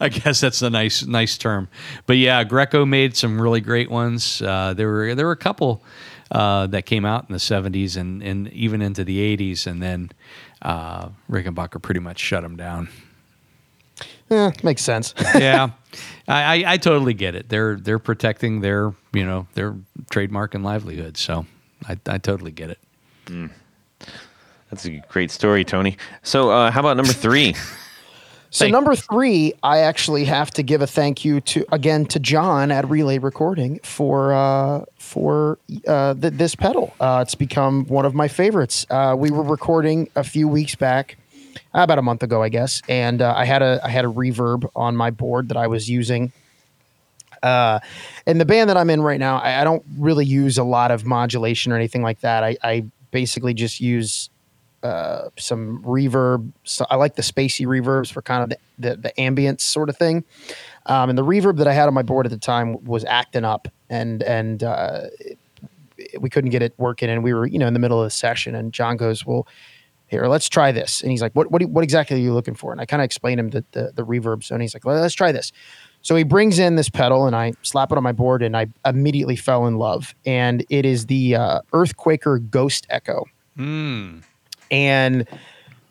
I guess that's a nice nice term. But yeah, Greco made some really great ones. Uh, there were there were a couple uh, that came out in the '70s and and even into the '80s, and then uh, Rickenbacker pretty much shut them down. Eh, makes sense. yeah, I, I, I totally get it. They're they're protecting their you know their trademark and livelihood. So I, I totally get it. That's a great story, Tony. So, uh, how about number three? So Thank- number three, I actually have to give a thank you to again to John at Relay Recording for uh, for uh, th- this pedal. Uh, it's become one of my favorites. Uh, we were recording a few weeks back, about a month ago, I guess, and uh, I had a I had a reverb on my board that I was using. Uh, and the band that I'm in right now, I, I don't really use a lot of modulation or anything like that. I, I basically just use uh, some reverb. So I like the spacey reverbs for kind of the, the, the ambience sort of thing. Um, and the reverb that I had on my board at the time was acting up, and and uh, it- we couldn't get it working. And we were you know in the middle of the session, and John goes, "Well, here, let's try this." And he's like, "What what, what exactly are you looking for?" And I kind of explained him the, the the reverb. So and he's like, well, "Let's try this." So he brings in this pedal, and I slap it on my board, and I immediately fell in love. And it is the uh, Earthquaker Ghost Echo and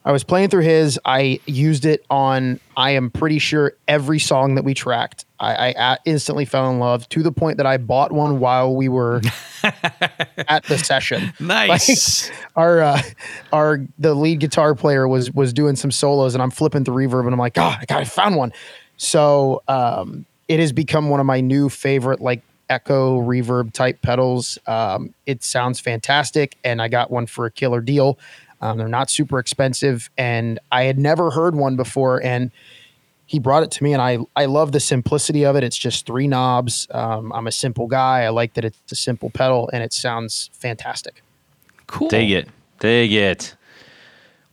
I was playing through his. I used it on. I am pretty sure every song that we tracked. I instantly fell in love to the point that I bought one while we were at the session. Nice. Our uh, our the lead guitar player was was doing some solos, and I'm flipping the reverb, and I'm like, God, I got, I found one. So um, it has become one of my new favorite like echo reverb type pedals. Um, it sounds fantastic, and I got one for a killer deal. Um, they're not super expensive, and I had never heard one before, and he brought it to me, and I I love the simplicity of it. It's just three knobs. Um, I'm a simple guy. I like that it's a simple pedal, and it sounds fantastic. Cool. Dig it. Dig it.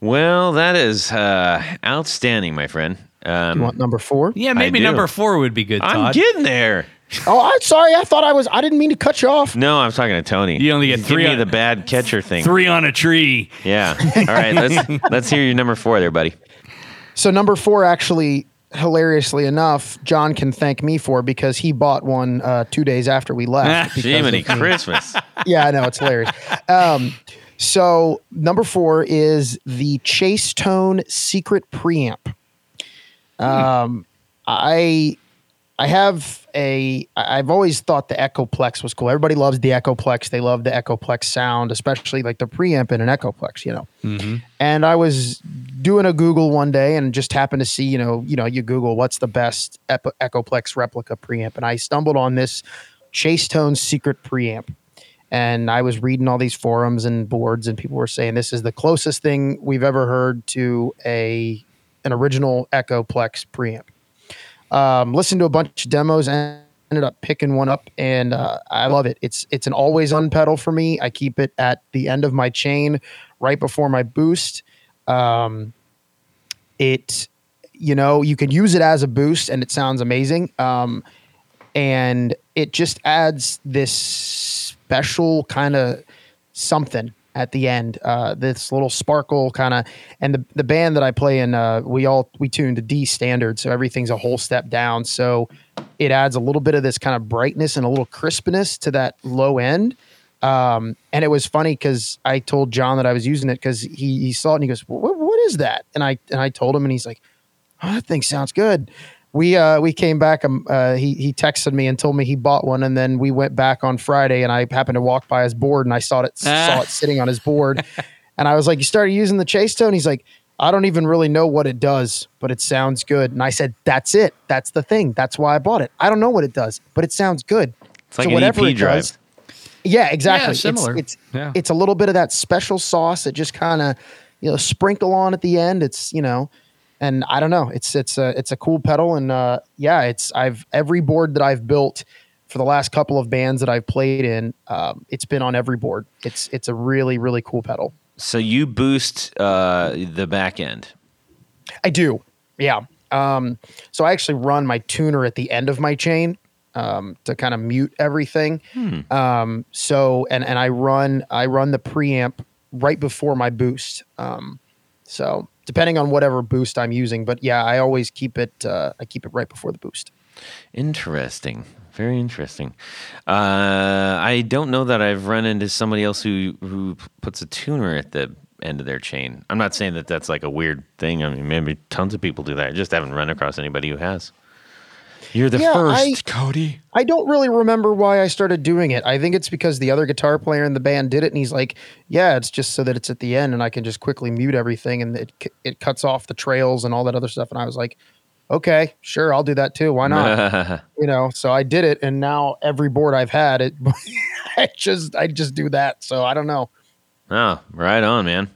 Well, that is uh, outstanding, my friend. Um, You want number four? Yeah, maybe number four would be good, I'm getting there. Oh, I'm sorry. I thought I was. I didn't mean to cut you off. No, I'm talking to Tony. You only get He's three giving me on- the bad catcher thing. Three on a tree. Yeah. All right. Let's let's hear your number four there, buddy. So number four, actually, hilariously enough, John can thank me for because he bought one uh, two days after we left. because Jiminy me. Christmas. yeah, I know it's hilarious. Um, so number four is the Chase Tone Secret Preamp. Um, I I have a. I've always thought the Echoplex was cool. Everybody loves the Echoplex. They love the Echoplex sound, especially like the preamp in an Echoplex, you know. Mm-hmm. And I was doing a Google one day and just happened to see, you know, you know, you Google what's the best Epo- Echoplex replica preamp, and I stumbled on this Chase Tone Secret Preamp. And I was reading all these forums and boards, and people were saying this is the closest thing we've ever heard to a an original Echoplex preamp. Um, listened to a bunch of demos and ended up picking one up, and uh, I love it. It's it's an always on pedal for me. I keep it at the end of my chain, right before my boost. Um, it, you know, you can use it as a boost, and it sounds amazing. Um, and it just adds this special kind of something at the end. Uh, this little sparkle kind of, and the the band that I play in, uh, we all we tune to D standard, so everything's a whole step down. So it adds a little bit of this kind of brightness and a little crispness to that low end. Um, and it was funny because I told John that I was using it because he, he saw it and he goes, what, what is that? And I, and I told him and he's like, oh, that thing sounds good. We, uh, we came back, um, uh, he, he texted me and told me he bought one. And then we went back on Friday and I happened to walk by his board and I saw it, saw it sitting on his board. and I was like, you started using the chase tone? He's like, I don't even really know what it does, but it sounds good. And I said, that's it. That's the thing. That's why I bought it. I don't know what it does, but it sounds good. It's like an EP it drive. does- yeah, exactly. It's- similar. It's Yeah. it's a little bit of that special sauce that just kind of you know sprinkle on at the end. It's you know, and I don't know. It's it's a it's a cool pedal, and uh, yeah, it's I've every board that I've built for the last couple of bands that I've played in, um, it's been on every board. It's it's a really really cool pedal. So you boost uh, the back end. I do. Yeah. Um, so I actually run my tuner at the end of my chain um, to kind of mute everything. Um, so and and I run I run the preamp right before my boost. Um, so depending on whatever boost I'm using, but yeah, I always keep it uh, I keep it right before the boost. Interesting. Very interesting. Uh, I don't know that I've run into somebody else who who puts a tuner at the end of their chain. I'm not saying that that's like a weird thing. I mean, maybe tons of people do that. I just haven't run across anybody who has. You're the Yeah, first, I- Cody. I don't really remember why I started doing it. I think it's because the other guitar player in the band did it, and he's like, "Yeah, it's just so that it's at the end, and I can just quickly mute everything, and it it cuts off the trails and all that other stuff." And I was like, "Okay, sure, I'll do that too. Why not?" you know. So I did it, and now every board I've had, it I just I just do that. So I don't know. Oh, right on, man.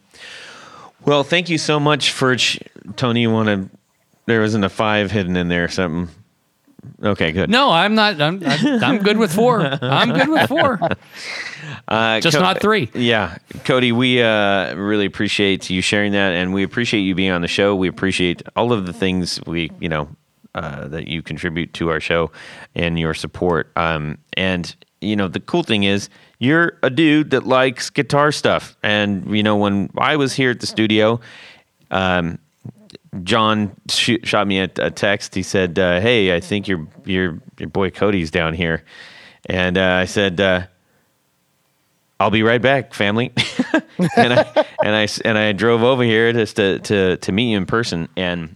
Well, thank you so much for Tony. You want to? There wasn't a five hidden in there or something. Okay, good. No, I'm not. I'm, I'm, good with four. I'm good with four. Uh, Just not three. Yeah, Cody, we uh, really appreciate you sharing that, and we appreciate you being on the show. We appreciate all of the things we, you know, uh, that you contribute to our show and your support. Um, and you know, the cool thing is you're a dude that likes guitar stuff. And you know, when I was here at the studio, um, John sh- shot me a, a text. He said, uh, "Hey, I think your your your boy Cody's down here," and uh, I said. Uh, I'll be right back, family. and I and I and I drove over here just to to to meet you in person, and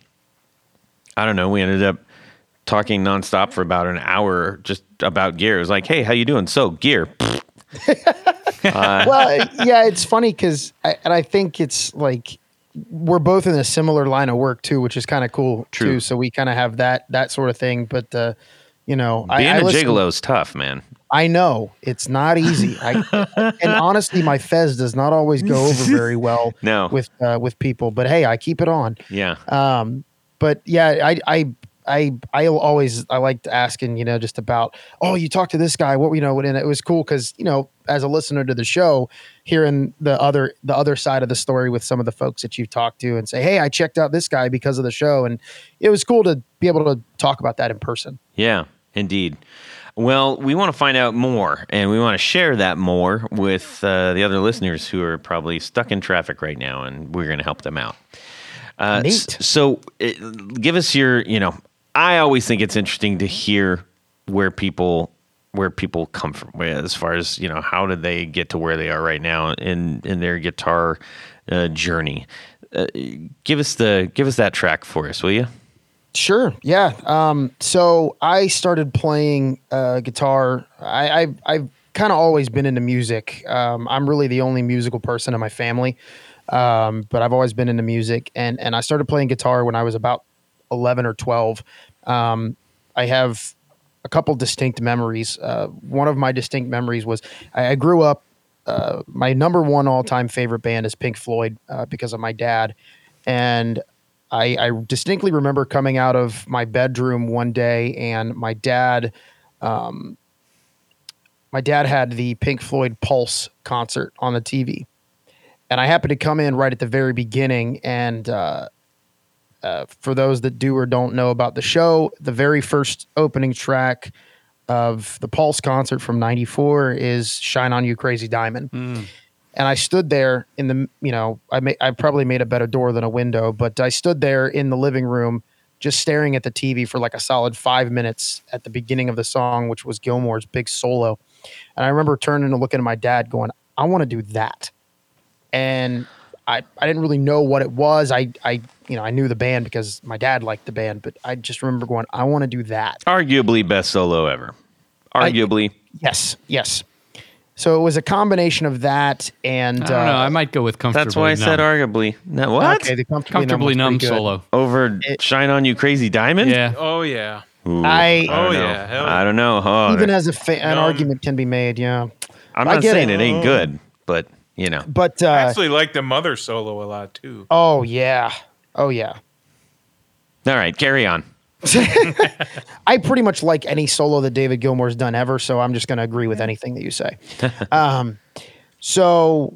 I don't know. We ended up talking nonstop for about an hour just about gear. It was like, hey, how you doing? So gear. well, yeah, it's funny because, and I think it's like we're both in a similar line of work too, which is kind of cool True. too. So we kind of have that that sort of thing. But uh, you know, Being I, I a listen- gigolo is tough, man. I know it's not easy. I, and honestly, my fez does not always go over very well No. with uh, with people. But hey, I keep it on. Yeah. Um, but yeah, I I I I always I liked asking you know just about oh you talked to this guy what you know and it was cool because you know as a listener to the show hearing the other the other side of the story with some of the folks that you've talked to and say hey I checked out this guy because of the show and it was cool to be able to talk about that in person. Yeah, indeed. Well, we want to find out more, and we want to share that more with uh, the other listeners who are probably stuck in traffic right now, and we're going to help them out. Uh, Neat. so, uh, give us your. You know, I always think it's interesting to hear where people where people come from, as far as you know, how did they get to where they are right now in in their guitar uh, journey. Uh, give us the give us that track for us, will you? Sure. Yeah. Um, so I started playing uh, guitar. I, I, I've kind of always been into music. Um, I'm really the only musical person in my family, um, but I've always been into music. And and I started playing guitar when I was about 11 or 12. Um, I have a couple distinct memories. Uh, one of my distinct memories was I, I grew up. Uh, my number one all time favorite band is Pink Floyd uh, because of my dad, and I, I distinctly remember coming out of my bedroom one day and my dad, um, my dad had the Pink Floyd Pulse concert on the TV, and I happened to come in right at the very beginning. And uh, for those that do or don't know about the show, the very first opening track of the Pulse concert from '94 is "Shine on You, Crazy Diamond." and I stood there in the you know I may, I probably made a better door than a window, but I stood there in the living room just staring at the TV for like a solid five minutes at the beginning of the song, which was Gilmour's big solo. And I remember turning and looking at my dad, going, "I want to do that," and I I didn't really know what it was. I I you know I knew the band because my dad liked the band, but I just remember going, "I want to do that." Arguably best solo ever. Arguably. Yes, yes. So it was a combination of that and I don't know. uh, I might go with comfortably. That's why I said arguably. No, what? Okay, the comfortably, comfortably numb, numb was pretty good. solo. Over It- Shine On You Crazy Diamond? Yeah. Oh yeah. Ooh, I- don't Oh, know. yeah, hell I don't know. Oh, Even as a fa- an argument can be made, yeah. I'm I not get saying it. it. ain't good, but you know. But uh, I actually like the mother solo a lot too. oh yeah, oh yeah. All right, carry on. I pretty much like any solo that David Gilmour's done ever, so I'm just going to agree with anything that you say. um, so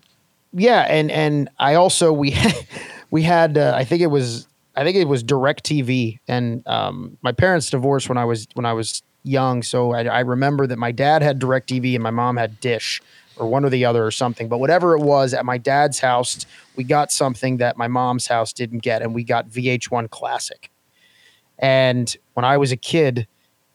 yeah, and and I also we we had uh, I think it was I think it was Direct TV, and um, my parents divorced when I was when I was young, so I, I remember that my dad had Direct TV and my mom had Dish or one or the other or something. But whatever it was, at my dad's house, we got something that my mom's house didn't get, and we got VH1 Classic. And when I was a kid,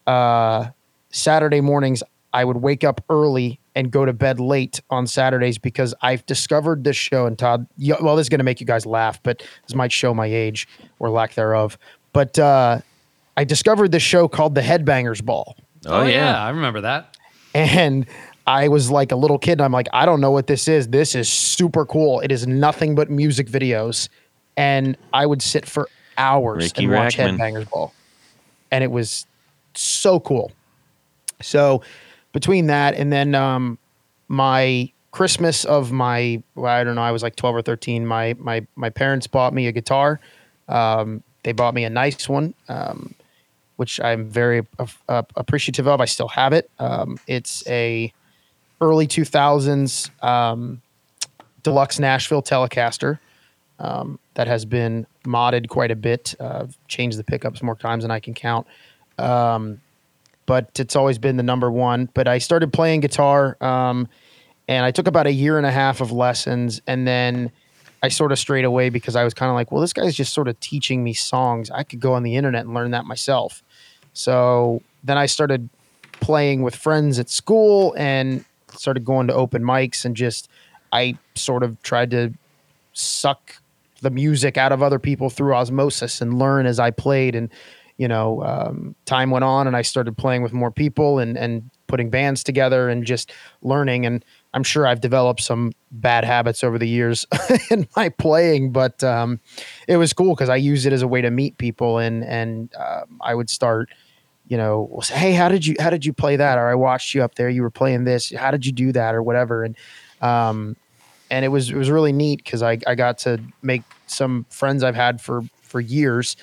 uh, Saturday mornings, I would wake up early and go to bed late on Saturdays because I've discovered this show. And Todd, you, well, this is going to make you guys laugh, but this might show my age or lack thereof. But uh, I discovered this show called The Headbangers Ball. Oh, yeah. I remember that. And I was like a little kid. And I'm like, I don't know what this is. This is super cool. It is nothing but music videos. And I would sit for hours Ricky and watch Rachtman. Headbangers Ball. And it was so cool. So between that and then um, my Christmas of my well, I don't know, I was like 12 or 13. My my my parents bought me a guitar. Um, they bought me a nice one. Um, which I'm very uh, appreciative of. I still have it. Um, it's a early 2000s um, deluxe Nashville Telecaster um, that has been modded quite a bit. Uh, changed the pickups more times than I can count. Um, but it's always been the number one. But I started playing guitar, um, and I took about a year and a half of lessons, and then I sort of strayed away because I was kind of like, well, this guy's just sort of teaching me songs. I could go on the internet and learn that myself. So then I started playing with friends at school and started going to open mics and just I sort of tried to suck the music out of other people through osmosis and learn as I played. And you know um, time went on and I started playing with more people and and putting bands together and just learning. And I'm sure I've developed some bad habits over the years in my playing, but um, it was cool because I used it as a way to meet people, and and uh, I would start, you know, say, hey, how did you how did you play that? Or I watched you up there, you were playing this. How did you do that? Or whatever, and um, and it was it was really neat because I I got to make some friends I've had for for years,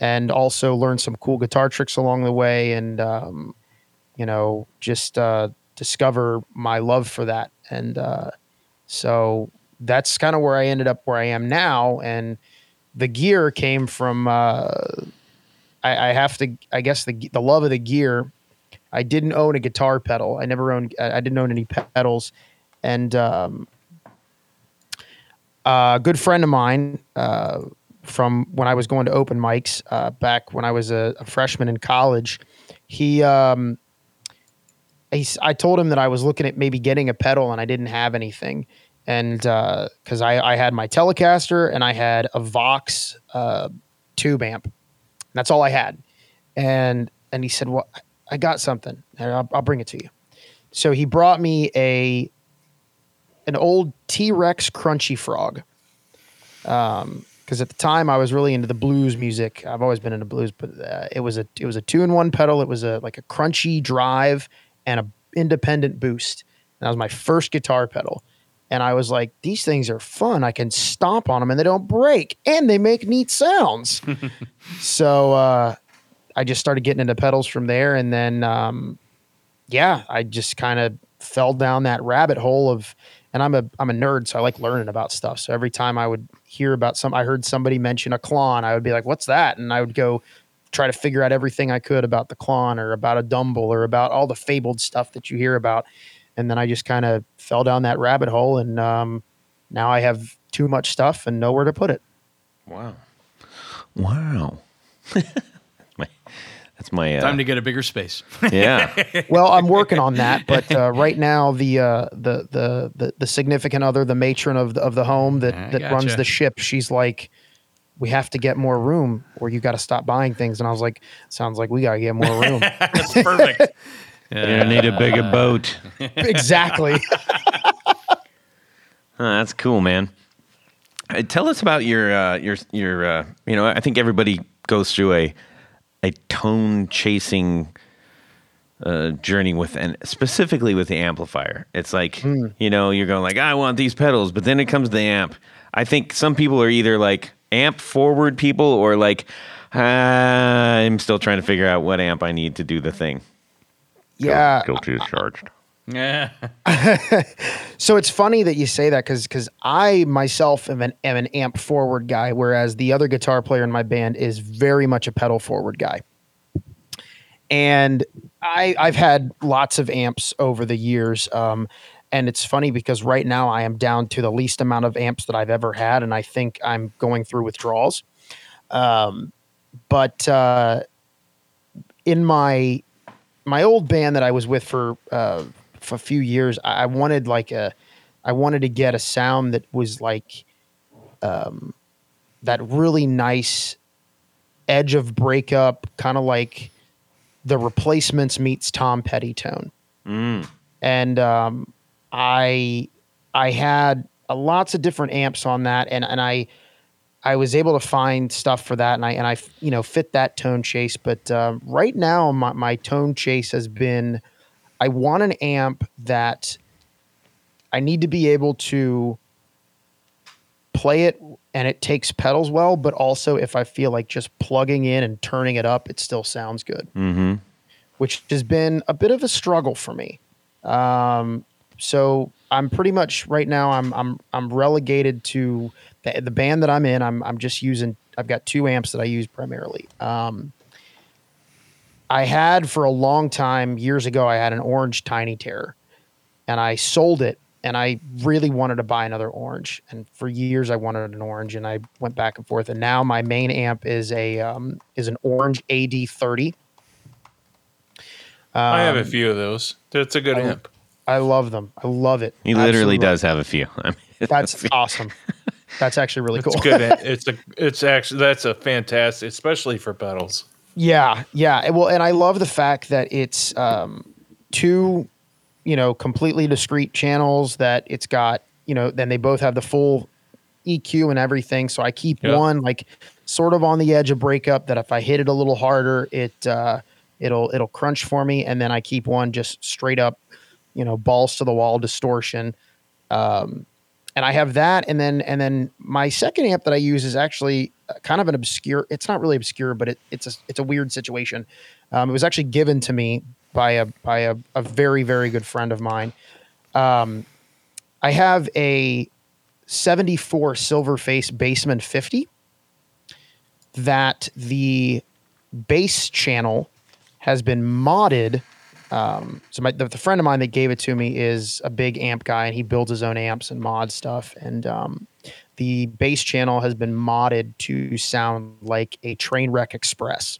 and also learn some cool guitar tricks along the way, and um, you know, just uh, discover my love for that. And uh, so that's kind of where I ended up where I am now. And the gear came from, uh, I, I, have to, I guess the, the love of the gear. I didn't own a guitar pedal. I never owned, I didn't own any pedals. And um, a good friend of mine, uh, from when I was going to open mics uh, back when I was a, a, freshman in college. He um, I told him that I was looking at maybe getting a pedal and I didn't have anything. And because uh, I, I had my Telecaster and I had a Vox uh, tube amp. That's all I had. And and he said, "Well, I got something. I'll, I'll bring it to you." So he brought me a an old T Rex Crunchy Frog. Um, because at the time I was really into the blues music. I've always been into blues, but uh, it was a it was a two in one pedal. It was a like a crunchy drive and a independent boost. And that was my first guitar pedal. And I was like, these things are fun. I can stomp on them and they don't break and they make neat sounds. so uh, I just started getting into pedals from there. And then, um, yeah, I just kind of fell down that rabbit hole of, and I'm a, I'm a nerd. So I like learning about stuff. So every time I would hear about some, I heard somebody mention a Klon, I would be like, what's that? And I would go try to figure out everything I could about the Klon or about a Dumble or about all the fabled stuff that you hear about. And then I just kind of fell down that rabbit hole, and um, now I have too much stuff and nowhere to put it. Wow, wow. That's my uh, time to get a bigger space. yeah. well, I'm working on that, but uh, right now the, uh, the the the the significant other, the matron of the, of the home that I that gotcha. runs the ship, she's like, we have to get more room or you got to stop buying things. And I was like, sounds like we got to get more room. That's perfect. Yeah. You need a bigger boat. exactly. oh, that's cool, man. Uh, tell us about your, uh, your, your, uh, you know, I think everybody goes through a, a tone chasing, uh, journey with and specifically with the amplifier. It's like mm. you know you're going like I want these pedals, but then it comes to the amp. I think some people are either like amp forward people or like uh, I'm still trying to figure out what amp I need to do the thing. Yeah, guilty as charged. Yeah. so it's funny that you say that because because I myself am an am an amp forward guy, whereas the other guitar player in my band is very much a pedal forward guy. And I I've had lots of amps over the years. Um, and it's funny because right now I am down to the least amount of amps that I've ever had, and I think I'm going through withdrawals. Um, but uh, in my my old band that I was with for, uh, for a few years, I, wanted like a I wanted to get a sound that was like um, that really nice edge of breakup, kind of like the replacements meets Tom Petty tone. Mm. And um, I I had uh, lots of different amps on that, and and I I was able to find stuff for that, and I and I you know fit that tone chase. But uh, right now, my my tone chase has been I want an amp that I need to be able to play it and it takes pedals well, but also if I feel like just plugging in and turning it up, it still sounds good. Mm-hmm. Which has been a bit of a struggle for me. Um, so I'm pretty much right now I'm I'm I'm relegated to the, the band that I'm in. I'm I'm just using I've got two amps that I use primarily. Um, I had for a long time years ago I had an orange Tiny Terror, and I sold it. And I really wanted to buy another orange, and for years I wanted an orange, and I went back and forth. And now my main amp is a um, is an orange AD30. Um, I have a few of those. That's a good I, amp. I love them. I love it. He literally Absolutely. does have a few. I mean, that's awesome. That's actually really cool. It's good. it's a. It's actually that's a fantastic, especially for pedals. Yeah, yeah. Well, and I love the fact that it's um, two you know, completely discrete channels that it's got, you know, then they both have the full EQ and everything. So I keep Yep. one like sort of on the edge of breakup that if I hit it a little harder, it uh it'll it'll crunch for me. And then I keep one just straight up, you know, balls to the wall distortion. Um and I have that, and then and then my second amp that I use is actually uh, kind of an obscure. It's not really obscure, but it, it's a it's a weird situation. Um, it was actually given to me by a by a, a very very good friend of mine. Um, I have a '74 Silverface Bassman 50 that the bass channel has been modded um, so my the, the friend of mine that gave it to me is a big amp guy, and he builds his own amps and mod stuff. And um, the bass channel has been modded to sound like a Trainwreck Express.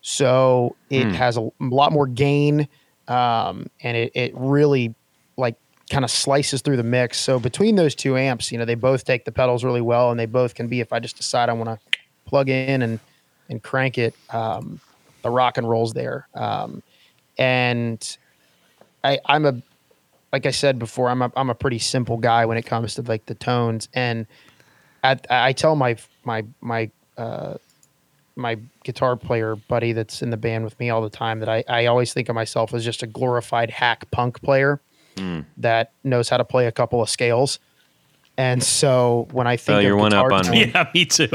So it has a lot more gain, um, and it it really like kind of slices through the mix. So between those two amps, you know, they both take the pedals really well, and they both can be if I just decide I want to plug in and and crank it. Um, the rock and rolls there. Um, and I, I'm a, like I said before, I'm a, I'm a pretty simple guy when it comes to like the tones. And I, I tell my, my, my, uh, my guitar player buddy that's in the band with me all the time that I, I always think of myself as just a glorified hack punk player that knows how to play a couple of scales. And so when I think Oh, of you're one up on tone- me. Yeah, me too.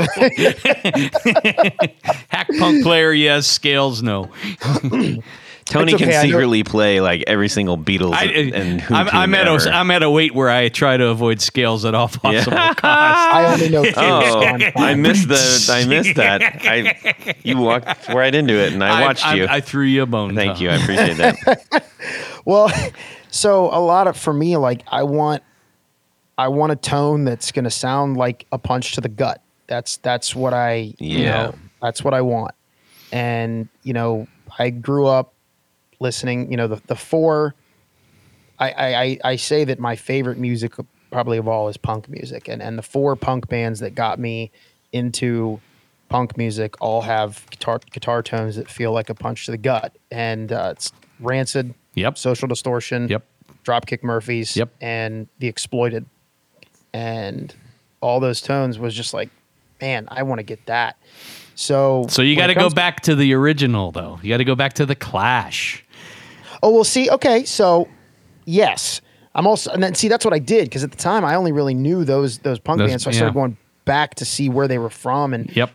Hack punk player, yes. Scales, no. Tony It's can okay, I know- secretly play like every single Beatles I, uh, and who I'm, I'm at a, I'm at a weight where I try to avoid scales at all possible Yeah. costs. I only know. two Oh, songs. I missed the. I missed that. I you walked right into it, and I watched I, you. I, threw you a bone. Thank Tom. you. I appreciate that. Well, so a lot of for me, like I want, I want a tone that's going to sound like a punch to the gut. That's that's what I, you Yeah. know, that's what I want. And you know, I grew up listening. You know, the the four. I I, I- I say that my favorite music probably of all is punk music, and and the four punk bands that got me into punk music all have guitar guitar tones that feel like a punch to the gut, and uh, it's Rancid, Yep. Social Distortion, Yep. Dropkick Murphys, Yep. and The Exploited, and all those tones was just like, man, I want to get that. So, So you got to go back to the original, though. You got to go back to the Clash. Oh, we'll see, okay, so yes, I'm also, and then see, that's what I did because at the time I only really knew those those punk Those- bands, so I started going back to see where they were from, and Yep.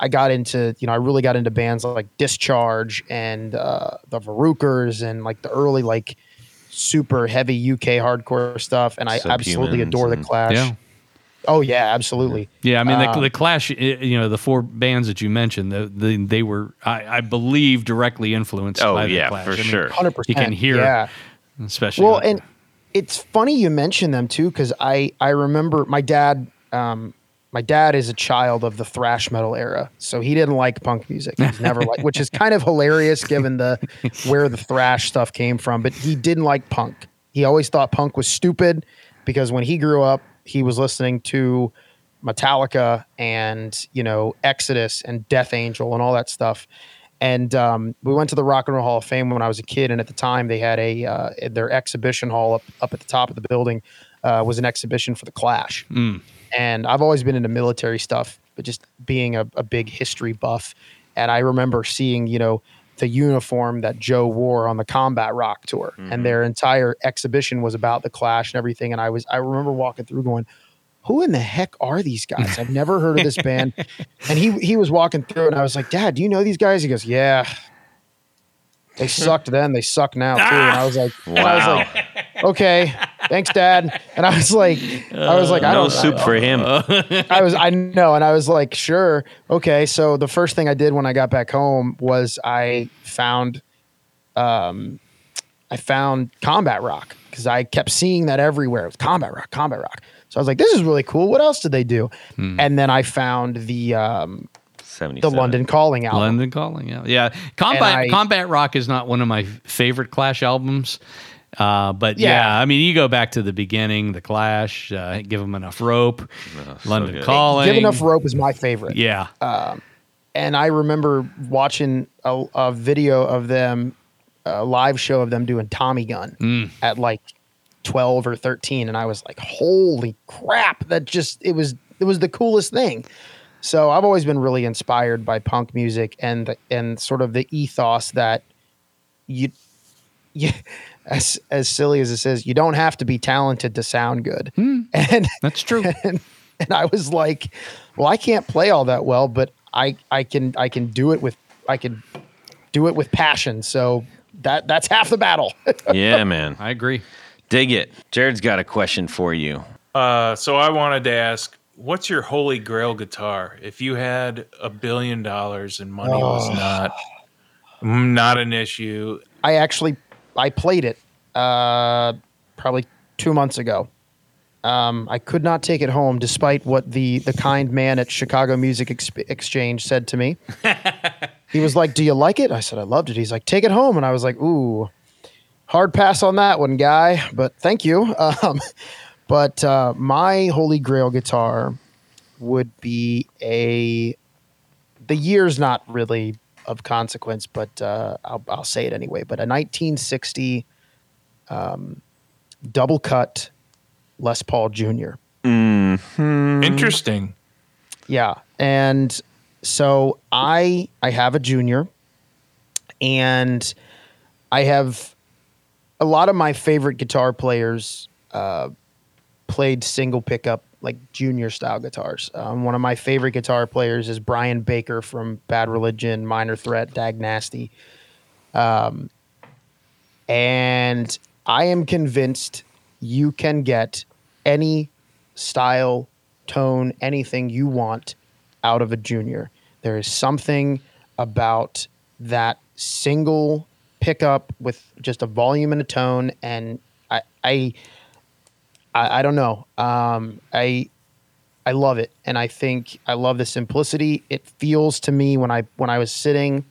I got into, you know, I really got into bands like Discharge and uh, the Varukers and like the early like super heavy UK hardcore stuff, and I absolutely Subhumans adore the Clash. Yeah. Oh yeah, absolutely. Yeah, I mean the, Um, the Clash. You know, the four bands that you mentioned, the, the, they were, I, I believe, directly influenced. Oh, by the yeah, Clash. for I mean, sure. Hundred percent. You can hear, Yeah. especially. Well, and it's funny you mention them too because I I remember my dad. Um, my dad is a child of the thrash metal era, so he didn't like punk music. He's never like, which is kind of hilarious given the where the thrash stuff came from. But he didn't like punk. He always thought punk was stupid because when he grew up, he was listening to Metallica and you know Exodus and Death Angel and all that stuff. And um, we went to the Rock and Roll Hall of Fame when I was a kid, and at the time they had a uh, their exhibition hall up up at the top of the building uh, was an exhibition for the Clash. And I've always been into military stuff, but just being a, a big history buff, and I remember seeing you know the uniform that Joe wore on the Combat Rock tour, and their mm-hmm. entire exhibition was about the Clash and everything. And I was I remember walking through going, who in the heck are these guys? I've never heard of this band. And he he was walking through, and I was like, Dad, do you know these guys? He goes, Yeah. They sucked then, they suck now too. And I was like, and I was Wow. like, okay, thanks, Dad. And I was like, I was like, I No don't soup for him. I was I know, and I was like, sure, okay. So the first thing I did when I got back home was I found, um, I found combat rock because I kept seeing that everywhere. It was combat rock, combat rock. So I was like, this is really cool. What else did they do? And then I found the um, the London Calling album. London Calling, yeah, yeah. Combat I- Combat Rock is not one of my favorite Clash albums, uh, but yeah. Yeah. I mean, you go back to the beginning, the Clash, uh, give them enough rope, London good. Calling, Give enough rope is my favorite. yeah, and I remember watching a, a video of them a live show of them doing Tommy Gun at like 12 or 13 and I was like holy crap that just it was it was the coolest thing. So I've always been really inspired by punk music and and sort of the ethos that you you as as silly as it says you don't have to be talented to sound good. And That's true. and, and I was like, well, I can't play all that well, but I I can I can do it with I can do it with passion. So that that's half the battle. Yeah, man. I agree. Dig it. Jared's got a question for you. Uh, so I wanted to ask, what's your holy grail guitar? If you had a billion dollars and money was not not an issue, I actually I played it uh, probably two months ago. Um, I could not take it home, despite what the the kind man at Chicago Music Ex- Exchange said to me. he was like, "Do you like it?" I said, "I loved it." He's like, "Take it home," and I was like, "Ooh, hard pass on that one, guy." But thank you. Um, but uh, my holy grail guitar would be a. The year's not really of consequence, but uh, I'll, I'll say it anyway. But a 1960 um, double cut Les Paul Jr. interesting. Yeah, and so I I have a junior, and I have a lot of my favorite guitar players uh, played single pickup like junior style guitars. Um, one of my favorite guitar players is Brian Baker from Bad Religion, Minor Threat, Dag Nasty. Um, and I am convinced you can get any style, tone, anything you want out of a junior. There is something about that single pickup with just a volume and a tone, and I, I, I, I don't know. Um, I, I love it, and I think I love the simplicity. It feels to me when I when I was sitting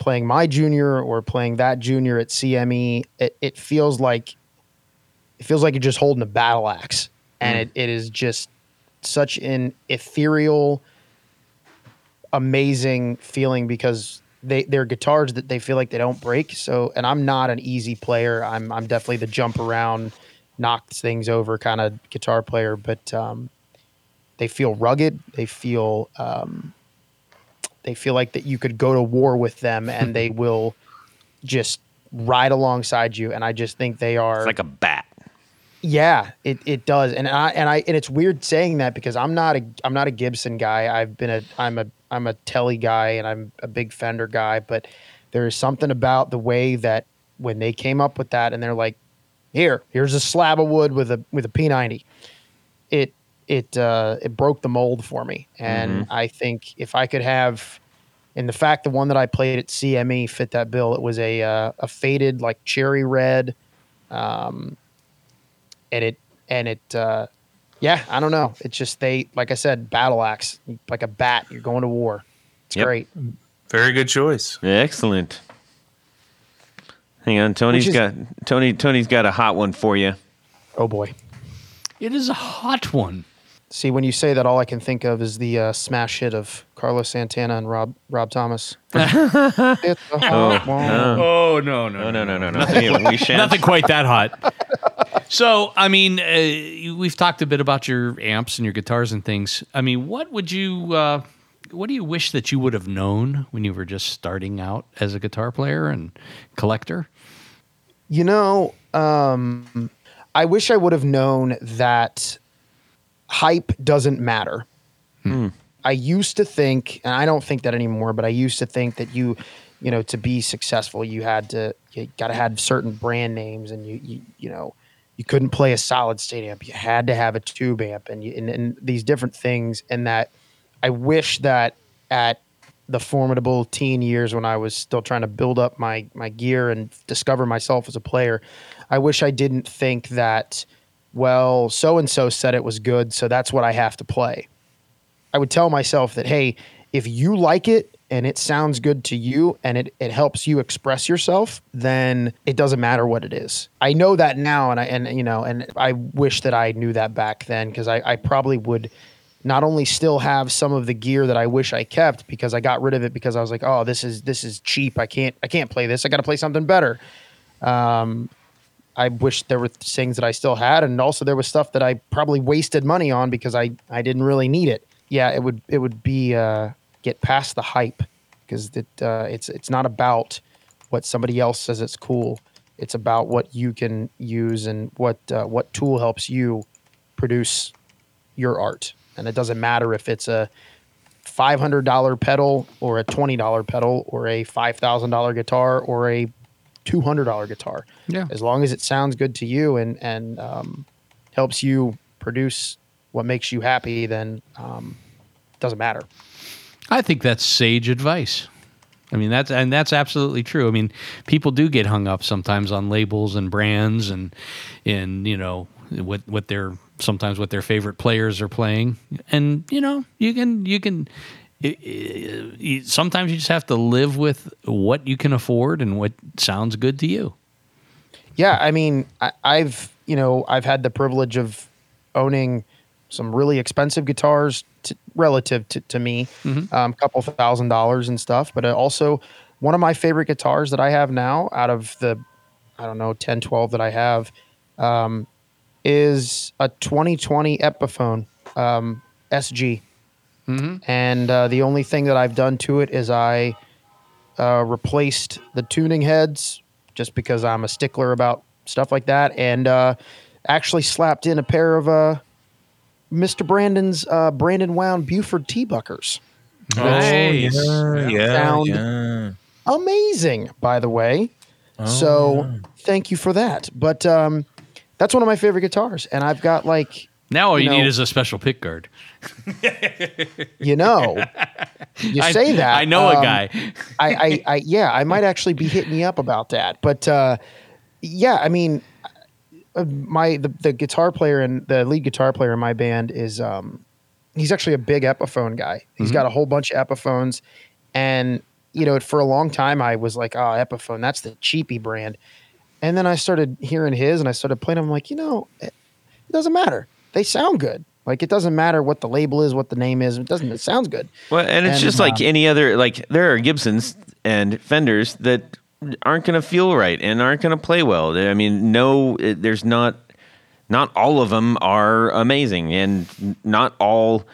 playing my junior or playing that junior at CME, it, it feels like it feels like you're just holding a battle axe, and it, it is just such an ethereal, amazing feeling because they they're guitars that they feel like they don't break. So, and I'm not an easy player. I'm I'm definitely the jump around, knock things over kind of guitar player, but um, they feel rugged. They feel um, they feel like that you could go to war with them and they will just ride alongside you. And I just think they are It's like a bat. yeah, it, it does, and I and I and it's weird saying that because I'm not a I'm not a Gibson guy. I've been a I'm a I'm a Telly guy and I'm a big Fender guy, but there is something about the way that when they came up with that and they're like, here, here's a slab of wood with a with a P90, it it uh, it broke the mold for me, and I think if I could have. And the fact the one that I played at CME fit that bill. It was a uh, a faded like cherry red, um, and it and it uh yeah i don't know it's just they like i said battle axe like a bat you're going to war it's Yep. great Very good choice. Excellent. Hang on, Tony's is- got Tony. Tony's got a hot one for you. oh boy It is a hot one. see when you say that all i can think of is the uh, smash hit of carlos santana and rob rob thomas It's a hot one. Oh no, no, No, no, no, no, no. we shan't. nothing quite that hot. So, I mean, uh, we've talked a bit about your amps and your guitars and things. I mean, what would you, uh, what do you wish that you would have known when you were just starting out as a guitar player and collector? You know, um, I wish I would have known that hype doesn't matter. I used to think, and I don't think that anymore, but I used to think that you, you know, to be successful, you had to, you got to have certain brand names, and you, you, you know, you couldn't play a solid state amp. You had to have a tube amp, and, you, and, and these different things. And that I wish that at the formidable teen years when I was still trying to build up my my gear and discover myself as a player, I wish I didn't think that, well, so and so said it was good, so that's what I have to play. I would tell myself that, hey, if you like it and it sounds good to you and it, it helps you express yourself, then it doesn't matter what it is. I know that now and I and you know, and I wish that I knew that back then because I, I probably would not only still have some of the gear that I wish I kept because I got rid of it because I was like, oh, this is this is cheap. I can't I can't play this. I got to play something better. Um, I wish there were things that I still had, and also there was stuff that I probably wasted money on because I I didn't really need it. Yeah, it would it would be uh, get past the hype because it uh, it's it's not about what somebody else says it's cool. It's about what you can use and what uh, what tool helps you produce your art. And it doesn't matter if it's a five hundred dollar pedal or a twenty dollar pedal or a five thousand dollar guitar or a two hundred dollar guitar. Yeah. As long as it sounds good to you and and um, helps you produce what makes you happy, then um, it doesn't matter. I think that's sage advice. I mean that's and that's absolutely true. I mean, people do get hung up sometimes on labels and brands and and you know what what their sometimes what their favorite players are playing, and you know you can you can. It, it, sometimes you just have to live with what you can afford and what sounds good to you. Yeah, I mean, I, I've you know I've had the privilege of owning some really expensive guitars to, relative to, to me, Mm-hmm. um, couple thousand dollars and stuff. But also, one of my favorite guitars that I have now, out of the, I don't know, 10, 12 that I have, um, is a 2020 Epiphone um, SG. And uh, the only thing that I've done to it is I uh, replaced the tuning heads just because I'm a stickler about stuff like that, and uh, actually slapped in a pair of uh, Mr. Brandon's uh, Brandon Wound Buford T Buckers. Nice. Oh, yeah, yeah, Sound. yeah. Amazing, by the way. so thank you for that. But um, that's one of my favorite guitars, and I've got like Now all you, You need is a special pick guard. you know, you say I, that I know a um, guy. I, I, I, yeah, I might actually be hitting you up about that. But uh, yeah, I mean, uh, my the, the guitar player and the lead guitar player in my band is um, he's actually a big Epiphone guy. He's got a whole bunch of Epiphones, and you know, for a long time I was like, oh, Epiphone, that's the cheapy brand. And then I started hearing his, and I started playing. I'm like, you know, it, it doesn't matter. They sound good. Like it doesn't matter what the label is, what the name is. It doesn't. It sounds good. Well, and it's And, just like um, any other like there are Gibsons and Fenders that aren't going to feel right and aren't going to play well. I mean, no, it, there's not not all of them are amazing, and not all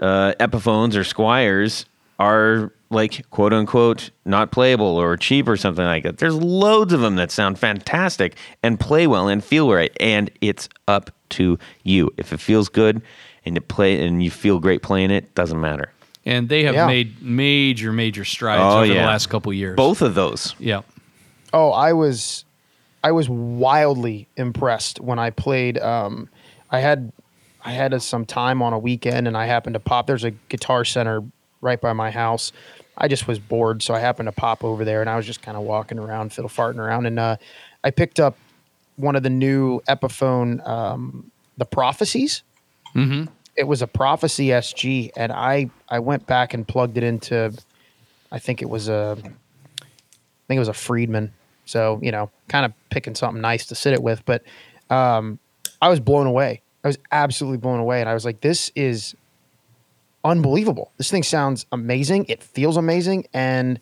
uh, Epiphones or Squiers are like quote unquote not playable or cheap or something like that. There's loads of them that sound fantastic and play well and feel right, and it's up to you. If it feels good and it play and you feel great playing it, doesn't matter. And they have Yeah. made major, major strides Oh, over the last couple years. Both of those. Yeah. Oh, I was, I was wildly impressed when I played. Um, I had, I had uh, some time on a weekend, and I happened to pop. There's a guitar center right by my house. I just was bored, so I happened to pop over there, and I was just kind of walking around, fiddle farting around, and uh, I picked up one of the new Epiphone, um, the Prophecies. Mm-hmm. It was a Prophecy SG, and I I went back and plugged it into, I think it was a, I think it was a Friedman. So you know, kind of picking something nice to sit it with. But um, I was blown away. I was absolutely blown away, and I was like, "This is unbelievable. This thing sounds amazing. It feels amazing." And,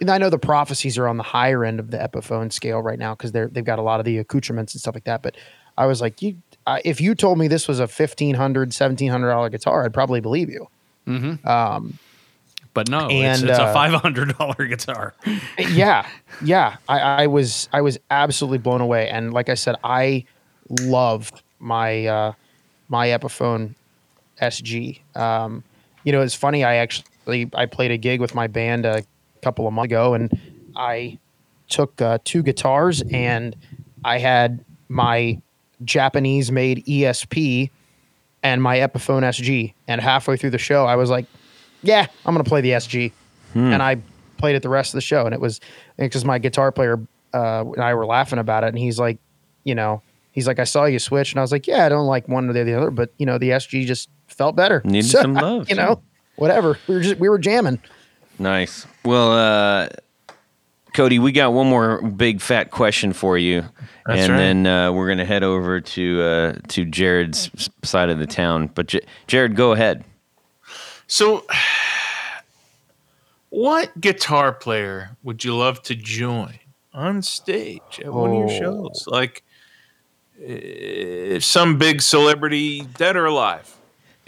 and I know the prophecies are on the higher end of the Epiphone scale right now because they're they've got a lot of the accoutrements and stuff like that. But I was like, "You, I, if you told me this was a fifteen hundred, seventeen hundred dollar $1,700 guitar, I'd probably believe you." But no, it's, And, it's a uh, five hundred dollar guitar. yeah, yeah. I, I was I was absolutely blown away, and like I said, I loved my uh, my Epiphone SG. Um, you know, it's funny. I actually I played a gig with my band a couple of months ago, and I took uh, two guitars, and I had my Japanese made ESP and my Epiphone SG. And halfway through the show, I was like, "Yeah, I'm gonna play the SG," and I played it the rest of the show. And it was because my guitar player uh, and I were laughing about it, and he's like, you know, he's like, "I saw you switch," and I was like, "Yeah, I don't like one or the other, but you know, the SG just felt better. Needed some love, you know." Whatever. We were just we were jamming. Nice. Well, uh, Cody, we got one more big fat question for you, That's and right. then uh, we're gonna head over to uh, to Jared's side of the town. But J- Jared, go ahead. So, what guitar player would you love to join on stage at one of your Oh. shows? Like, if some big celebrity, dead or alive,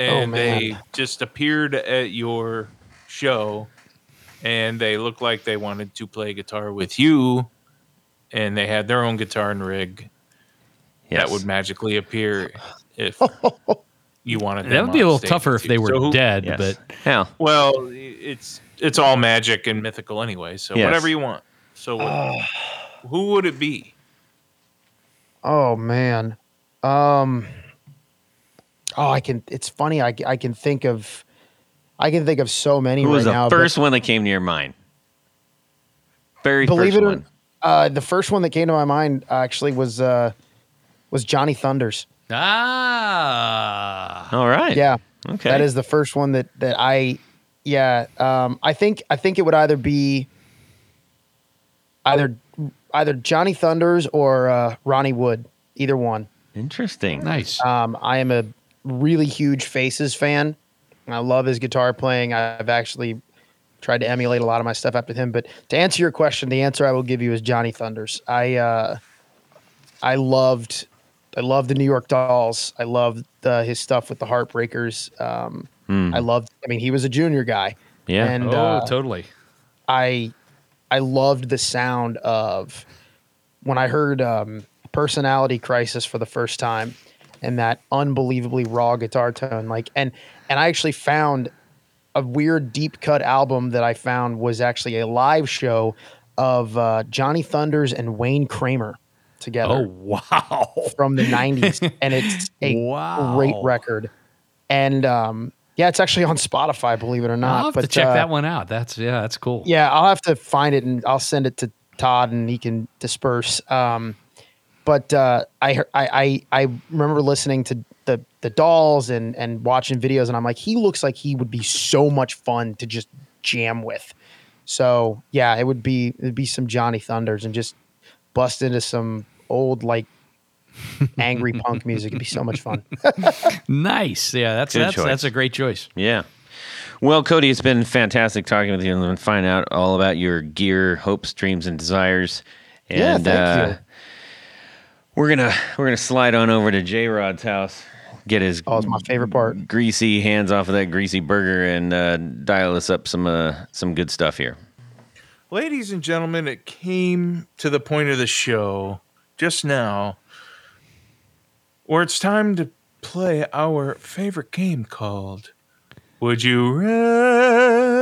and they just appeared at your show and they looked like they wanted to play guitar with you and they had their own guitar and rig Yes. that would magically appear if you wanted them That would be a little tougher if they were So dead, Yes. but Hell, well, it's it's all magic and mythical anyway. So Yes. whatever you want. So what, who would it be? Oh man. Um Oh, I can it's funny I I can think of I can think of so many who was right the now. but, first one that came to your mind? Very believe first it or one. uh the first one that came to my mind actually was uh was Johnny Thunders. ah, All right. Yeah. Okay. That is the first one that that I yeah, um I think I think it would either be either either Johnny Thunders or uh Ronnie Wood, either one. interesting. nice. Um, I am a really huge Faces fan. I love his guitar playing. I've actually tried to emulate a lot of my stuff after him. But to answer your question, the answer I will give you is Johnny Thunders. I uh, I loved I loved the New York Dolls. I loved uh, his stuff with the Heartbreakers. Um, I loved. I mean, he was a junior guy. Yeah. and oh, uh, totally. I I loved the sound of when I heard um, Personality Crisis for the first time and that unbelievably raw guitar tone. Like and and I actually found a weird deep cut album that I found was actually a live show of uh, Johnny Thunders and Wayne Kramer together Oh wow. from the 90s and it's a Wow. great record. And um, yeah, it's actually on Spotify, believe it or not. I'll have but to check uh, that one out. That's yeah, that's cool. yeah, I'll have to find it and I'll send it to Todd and he can disperse. Um, but uh, I, I I I remember listening to the the dolls and and watching videos and I'm like, he looks like he would be so much fun to just jam with. So yeah, it would be it'd be some Johnny Thunders and just bust into some old like angry punk music. It'd be so much fun. Nice. Yeah, that's Good that's choice. that's a great choice. Yeah. Well, Cody, it's been fantastic talking with you and find out all about your gear, hopes, dreams, and desires. Yeah, thank uh, you. We're gonna we're gonna slide on over to J Rod's house, get his Oh, it's my favorite part. greasy hands off of that greasy burger, and uh, dial us up some uh, some good stuff here. Ladies and gentlemen, it came to the point of the show just now where it's time to play our favorite game called Would You Rather?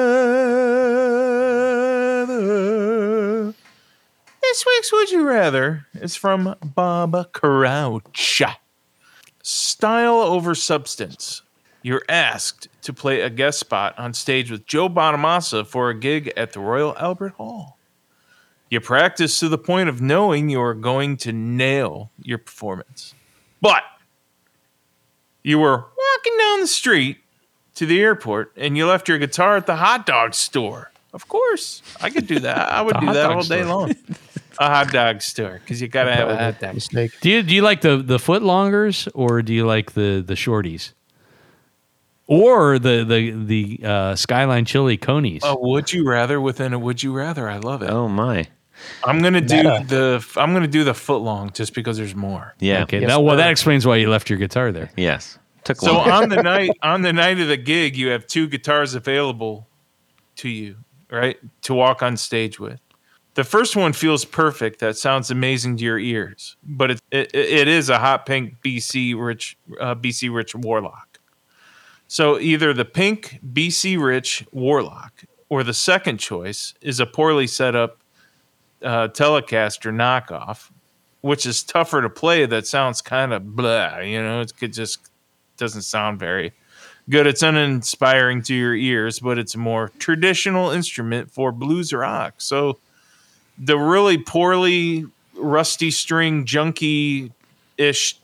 This week's Would You Rather is from Bob Crouch. Style over substance. You're asked to play a guest spot on stage with Joe Bonamassa for a gig at the Royal Albert Hall. You practice to the point of knowing you are going to nail your performance. But you were walking down the street to the airport and you left your guitar at the hot dog store. Of course, I could do that. I would do that all day store. long. a hot dog store because you got to have a hot dog. Mistake. Do you do you like the the foot longers or do you like the the shorties? Or the the the uh, skyline chili conies? Oh, would you rather within a would you rather. I love it. Oh my, I'm gonna do Meta. the I'm gonna do the foot long just because there's more. yeah, okay. Yes, that, well, that explains why you left your guitar there. yes, took So long. on the night on the night of the gig, you have two guitars available to you, right? To walk on stage with. The first one feels perfect. That sounds amazing to your ears, but it it, it is a hot pink BC Rich uh, BC Rich Warlock. So either the pink BC Rich Warlock or the second choice is a poorly set up uh, Telecaster knockoff, which is tougher to play. That sounds kind of blah. You know, it could just doesn't sound very good. It's uninspiring to your ears, but it's a more traditional instrument for blues rock. So the really poorly rusty string junky ish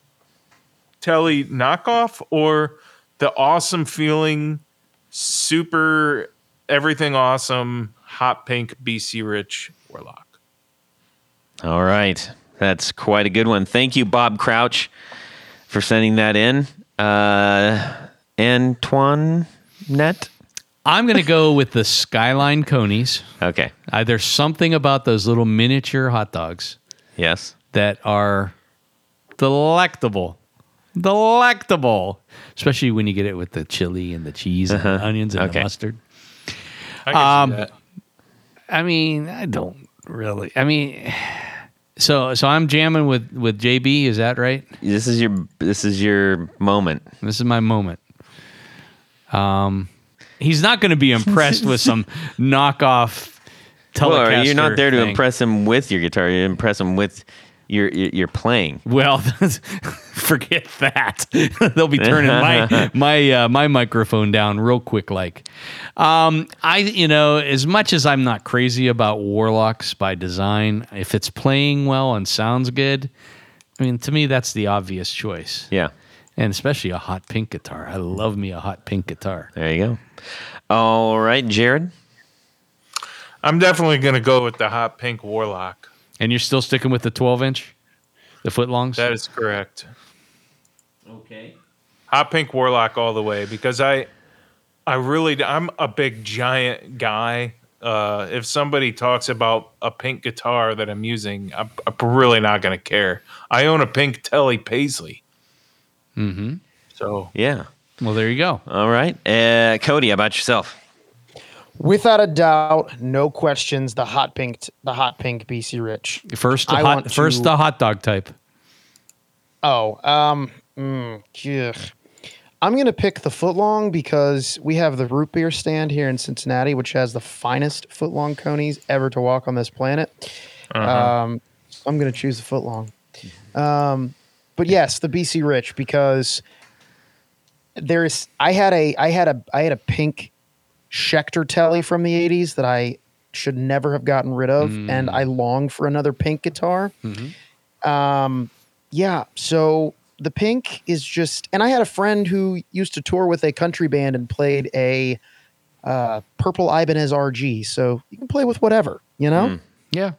telly knockoff or the awesome feeling super everything awesome hot pink BC Rich Warlock. All right. That's quite a good one. Thank you, Bob Crouch, for sending that in. Uh, Antoine Net? I'm going to go with the Skyline Conies. Okay. Uh, there's something about those little miniature hot dogs Yes. that are delectable. Delectable. Especially when you get it with the chili and the cheese and the onions and Okay. the mustard. I can Um, see that. I mean, I don't really. I mean, so so I'm jamming with with JB. Is that right? This is your this is your moment. This is my moment. Um, he's not going to be impressed with some knockoff Telecaster. Well, you're not there to thing. impress him with your guitar. You impress him with your your, your playing. Well, forget that. They'll be turning my my uh, my microphone down real quick. Like, um, I you know, as much as I'm not crazy about Warlocks by design, if it's playing well and sounds good, I mean, to me that's the obvious choice. Yeah. And especially a hot pink guitar. I love me a hot pink guitar. There you go. All right, Jared. I'm definitely going to go with the hot pink Warlock. And you're still sticking with the 12 inch, the footlongs. That is correct. okay. Hot pink Warlock all the way because I, I really, I'm a big giant guy. Uh, if somebody talks about a pink guitar that I'm using, I'm, I'm really not going to care. I own a pink Telly Paisley. Mm-hmm. So Yeah. Well, there you go. All right. Uh, Cody, how about yourself? Without a doubt, no questions. The hot pink, the hot pink BC Rich. First, the I hot, want first to- the hot dog type. Oh, um, mm, ugh. I'm gonna pick the footlong because we have the root beer stand here in Cincinnati, which has the finest footlong conies ever to walk on this planet. Um, I'm gonna choose the footlong. Um, but yes, the BC Rich because there's I had a I had a I had a pink Schecter telly from the 80s that I should never have gotten rid of, and I long for another pink guitar. Um, yeah, so the pink is just, and I had a friend who used to tour with a country band and played a uh, purple Ibanez RG, so you can play with whatever, you know. Yeah.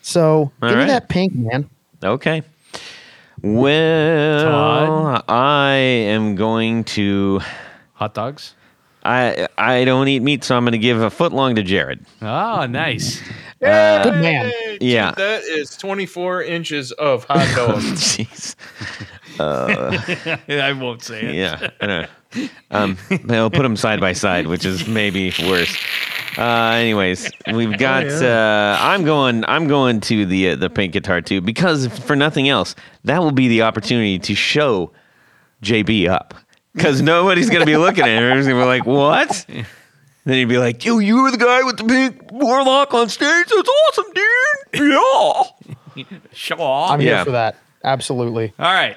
So All give right. me that pink, man. Okay. Well, Todd? I am going to. Hot dogs. I I don't eat meat, so I'm going to give a foot long to Jared. Oh, nice. Good man. Yeah. dude, that is 24 inches of hot dog. Jeez. Uh, I won't say it. Yeah. I know. Um, I'll put them side by side, which is maybe worse. Uh, anyways, we've got. Uh, I'm going. I'm going to the uh, the pink guitar too because for nothing else, that will be the opportunity to show JB up because nobody's gonna be looking at him. Everyone's gonna be like, "What?" Then he'd be like, "Yo, you were the guy with the pink warlock on stage. That's awesome, dude. Yeah." Sure. I'm Yeah. here for that. Absolutely. All right.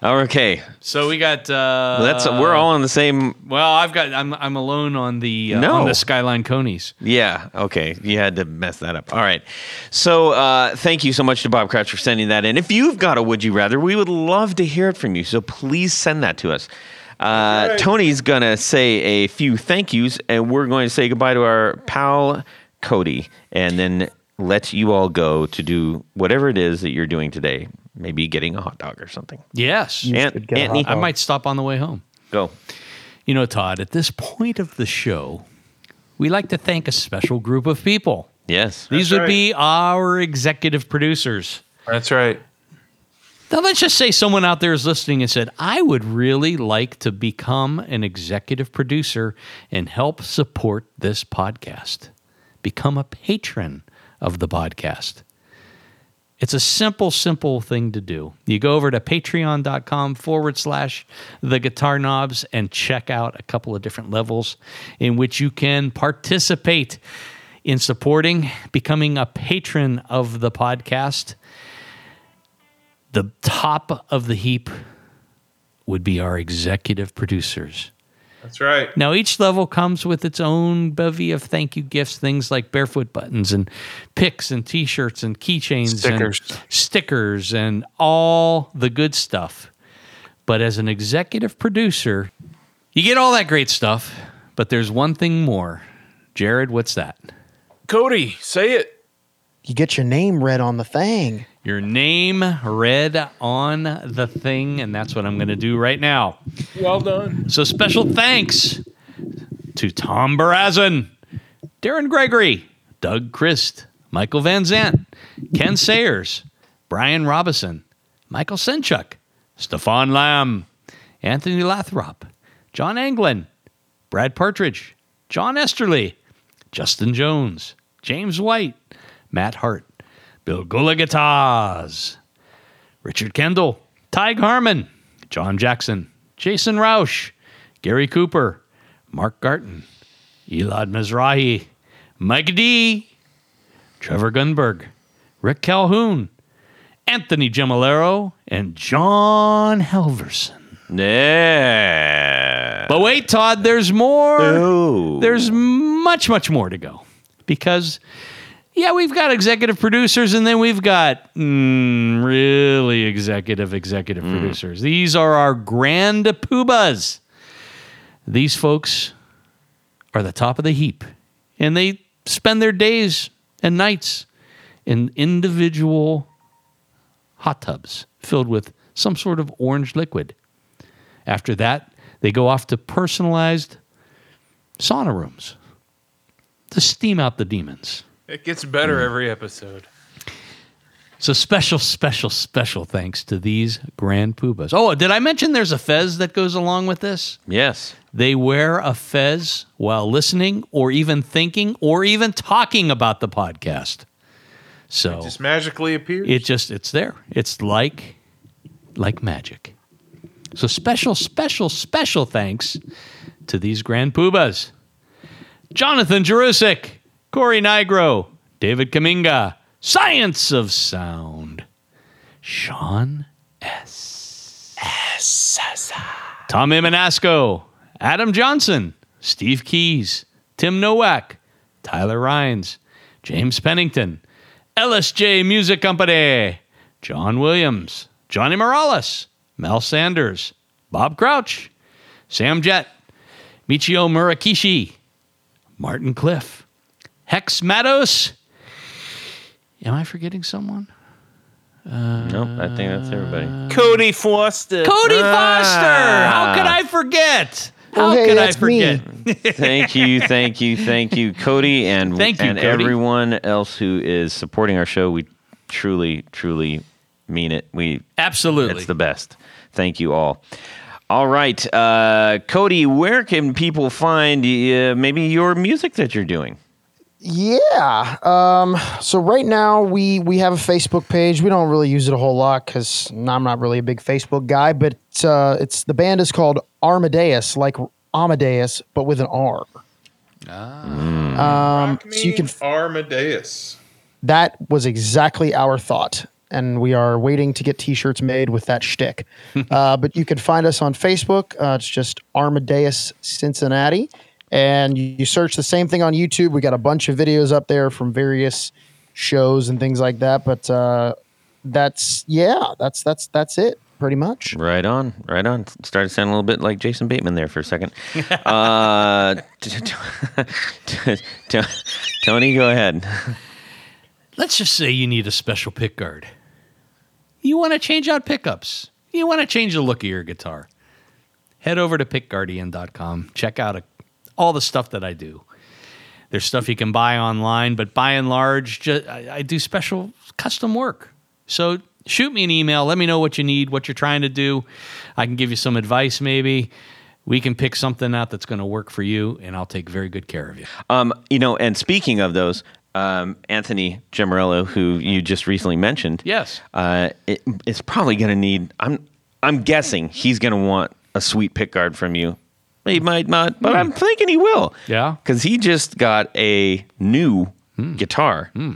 Okay, So we got. Uh, that's we're all on the same. Well, I've got. I'm. I'm alone on the. Uh, No. On the Skyline Conies. Yeah. Okay. You had to mess that up. All right. So uh, thank you so much to Bob Crouch for sending that in. If you've got a would you rather, we would love to hear it from you. So please send that to us. Uh, Tony's gonna say a few thank yous, and we're going to say goodbye to our pal Cody, and then let you all go to do whatever it is that you're doing today. Maybe getting a hot dog or something. Yes. Aunt, should get a Anthony, hot I might stop on the way home. go. You know, Todd. At this point of the show, we like to thank a special group of people. Yes. These That's would right. be our executive producers. That's right. Now, let's just say someone out there is listening and said, I would really like to become an executive producer and help support this podcast. Become a patron of the podcast. It's a simple, simple thing to do. You go over to patreon.com forward slash the guitar knobs and check out a couple of different levels in which you can participate in supporting, becoming a patron of the podcast the top of the heap would be our executive producers. That's right. Now, each level comes with its own bevy of thank you gifts, things like barefoot buttons and picks and t shirts and keychains Stickers. and stickers and all the good stuff. But as an executive producer, you get all that great stuff, but there's one thing more. Jared, what's that? Cody, say it. You get your name read on the thing. Your name read on the thing, and that's what I'm going to do right now. Well done. So special thanks to Tom Barazin, Darren Gregory, Doug Christ, Michael Van Zant, Ken Sayers, Brian Robison, Michael Senchuk, Stefan Lamb, Anthony Lathrop, John Anglin, Brad Partridge, John Esterly, Justin Jones, James White, Matt Hart, Bill Gula Guitars, Richard Kendall, Tig Harmon, John Jackson, Jason Roush, Gary Cooper, Mark Garton, Elad Mizrahi, Mike D, Trevor Gunberg, Rick Calhoun, Anthony Gemolero, and John Helverson. Yeah. But wait, Todd, there's more. Oh. There's much, much more to go. Because, yeah, we've got executive producers and then we've got mm, really executive, executive producers. These are our grand poobahs. These folks are the top of the heap. And they spend their days and nights in individual hot tubs filled with some sort of orange liquid. After that, they go off to personalized sauna rooms to steam out the demons. It gets better every episode. So special, special, special thanks to these grand poobahs. Oh, did I mention there's a fez that goes along with this? Yes. They wear a fez while listening or even thinking or even talking about the podcast. So it Just magically appears. it just it's there. It's like like magic. So special, special, special thanks to these grand poobahs. Jonathan Jerusik, Corey Nigro, David Kaminga, Science of Sound, Sean S. S. Tom Imanasco, Adam Johnson, Steve Keys, Tim Nowak, Tyler Rhines, James Pennington, LSJ Music Company, John Williams, Johnny Morales, Mel Sanders, Bob Crouch, Sam Jett, Michio Murakishi, Martin Cliff, Hex Matos. Am I forgetting someone? Nope. I think that's everybody. Cody Foster. Cody Ah. Foster. How could I forget? How Oh, hey, could I that's me. forget? thank you, thank you, thank you, Cody, and Thank you, and Cody. everyone else who is supporting our show. We truly, truly mean it. We Absolutely. it's the best. Thank you all. All right, uh, Cody, where can people find uh, maybe your music that you're doing? Yeah. Um, so right now we we have a Facebook page. We don't really use it a whole lot because I'm not really a big Facebook guy. But uh, it's the band is called Armadeus, like Amadeus, but with an R. Um, so you can. Armadeus. That was exactly our thought, and we are waiting to get T-shirts made with that shtick. uh, but you can find us on Facebook. Uh, it's just Armadeus Cincinnati, and you, you search the same thing on YouTube. We got a bunch of videos up there from various shows and things like that. But uh, that's yeah, that's that's that's it pretty much. Right on, right on. Started sounding a little bit like Jason Bateman there for a second. uh, t- t- t- t- Tony, go ahead. Let's just say you need a special pick guard. You want to change out pickups. You want to change the look of your guitar. Head over to pickguardian.com. Check out a, all the stuff that I do. There's stuff you can buy online, but by and large, ju- I, I do special custom work. So shoot me an email. Let me know what you need, what you're trying to do. I can give you some advice, maybe. We can pick something out that's going to work for you, and I'll take very good care of you. Um, you know, and speaking of those, um, Anthony Gemorello, who you just recently mentioned, Yes. uh, it, it's probably going to need. I'm I'm guessing he's going to want a sweet pick guard from you. He might not, but hmm. I'm thinking he will. Yeah. because he just got a new hmm. guitar hmm.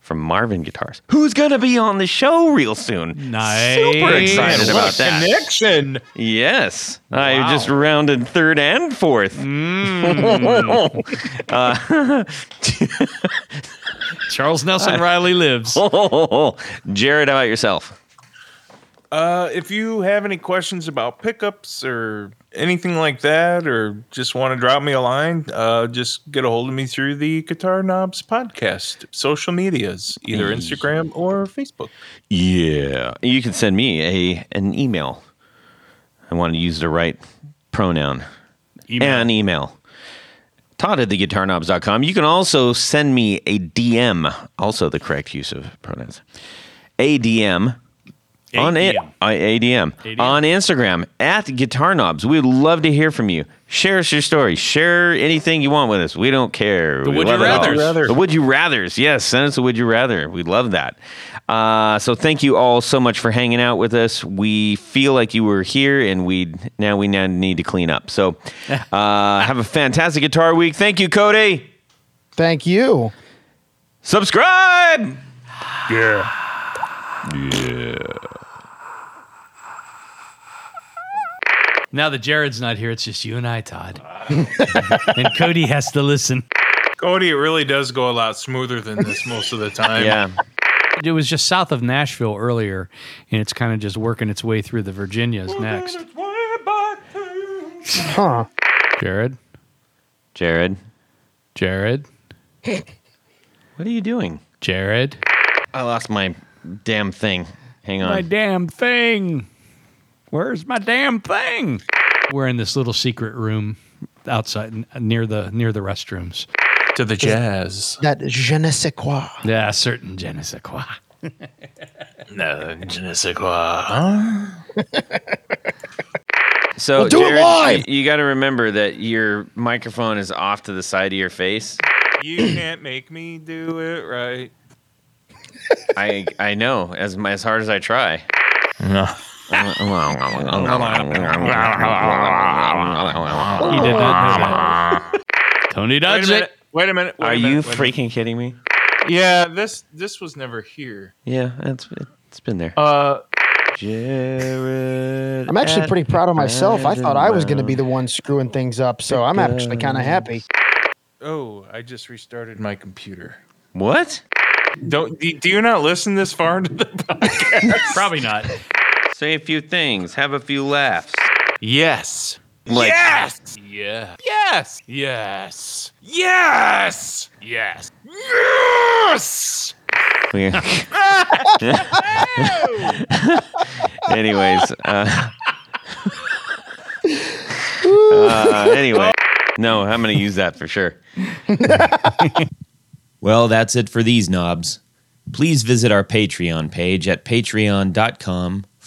from Marvin Guitars, who's going to be on the show real soon. Nice. Super excited What about that. Connection. Yes, I Wow. just rounded third and fourth. Uh, Charles Nelson Reilly lives. Jared, how about yourself? Uh, if you have any questions about pickups or anything like that, or just want to drop me a line, uh, just get a hold of me through the Guitar Knobs podcast social medias, either Instagram or Facebook. Yeah, you can send me a an email. I want to use the right pronoun. Email. An email. Todd at theguitarknobs.com. You can also send me a DM, also the correct use of pronouns. ADM on a- ADM. ADM. ADM. on Instagram at Guitar Knobs. We'd love to hear from you. Share us your story. Share anything you want with us. We don't care. The We would you love it all. rathers. The would you rather's. Yes, send us a would you rather. We'd love that. Uh, so thank you all so much for hanging out with us. We feel like you were here, and we now we now need to clean up. So uh, have a fantastic guitar week. Thank you, Cody. Thank you. Subscribe. Now that Jared's not here, it's just you and I, Todd. and Cody has to listen. Cody, it really does go a lot smoother than this most of the time. Yeah. It was just south of Nashville earlier, and it's kind of just working its way through the Virginias next. Huh. Jared, Jared, Jared, what are you doing? Jared. I lost my damn thing. Hang on. My damn thing. Where's my damn thing? We're in this little secret room outside near the near the restrooms. To the jazz. That je ne sais quoi. Yeah, certain je ne sais quoi. No, je ne sais quoi. Huh? So We'll do it live! You, got to remember that your microphone is off to the side of your face. You can't make me do it right. I I know as as hard as I try. He did not know that. Tony Wait a does it. Wait a minute. wait a Are minute, you wait a minute. freaking kidding me? Yeah, this this was never here. Yeah, it's it's been there. Uh, Jared, I'm actually pretty proud of myself. I thought I was going to be the one screwing things up, so I'm actually kind of happy. oh, I just restarted my computer. What? Don't do do you not listen this far into the podcast? Probably not. Say a few things. Have a few laughs. yes. Like- yes. Yeah. Yes. Yes. Yes. Yes. Yes. Anyways, uh, uh, anyway, no, I'm going to use that for sure. Well, that's it for these knobs. Please visit our Patreon page at patreon.com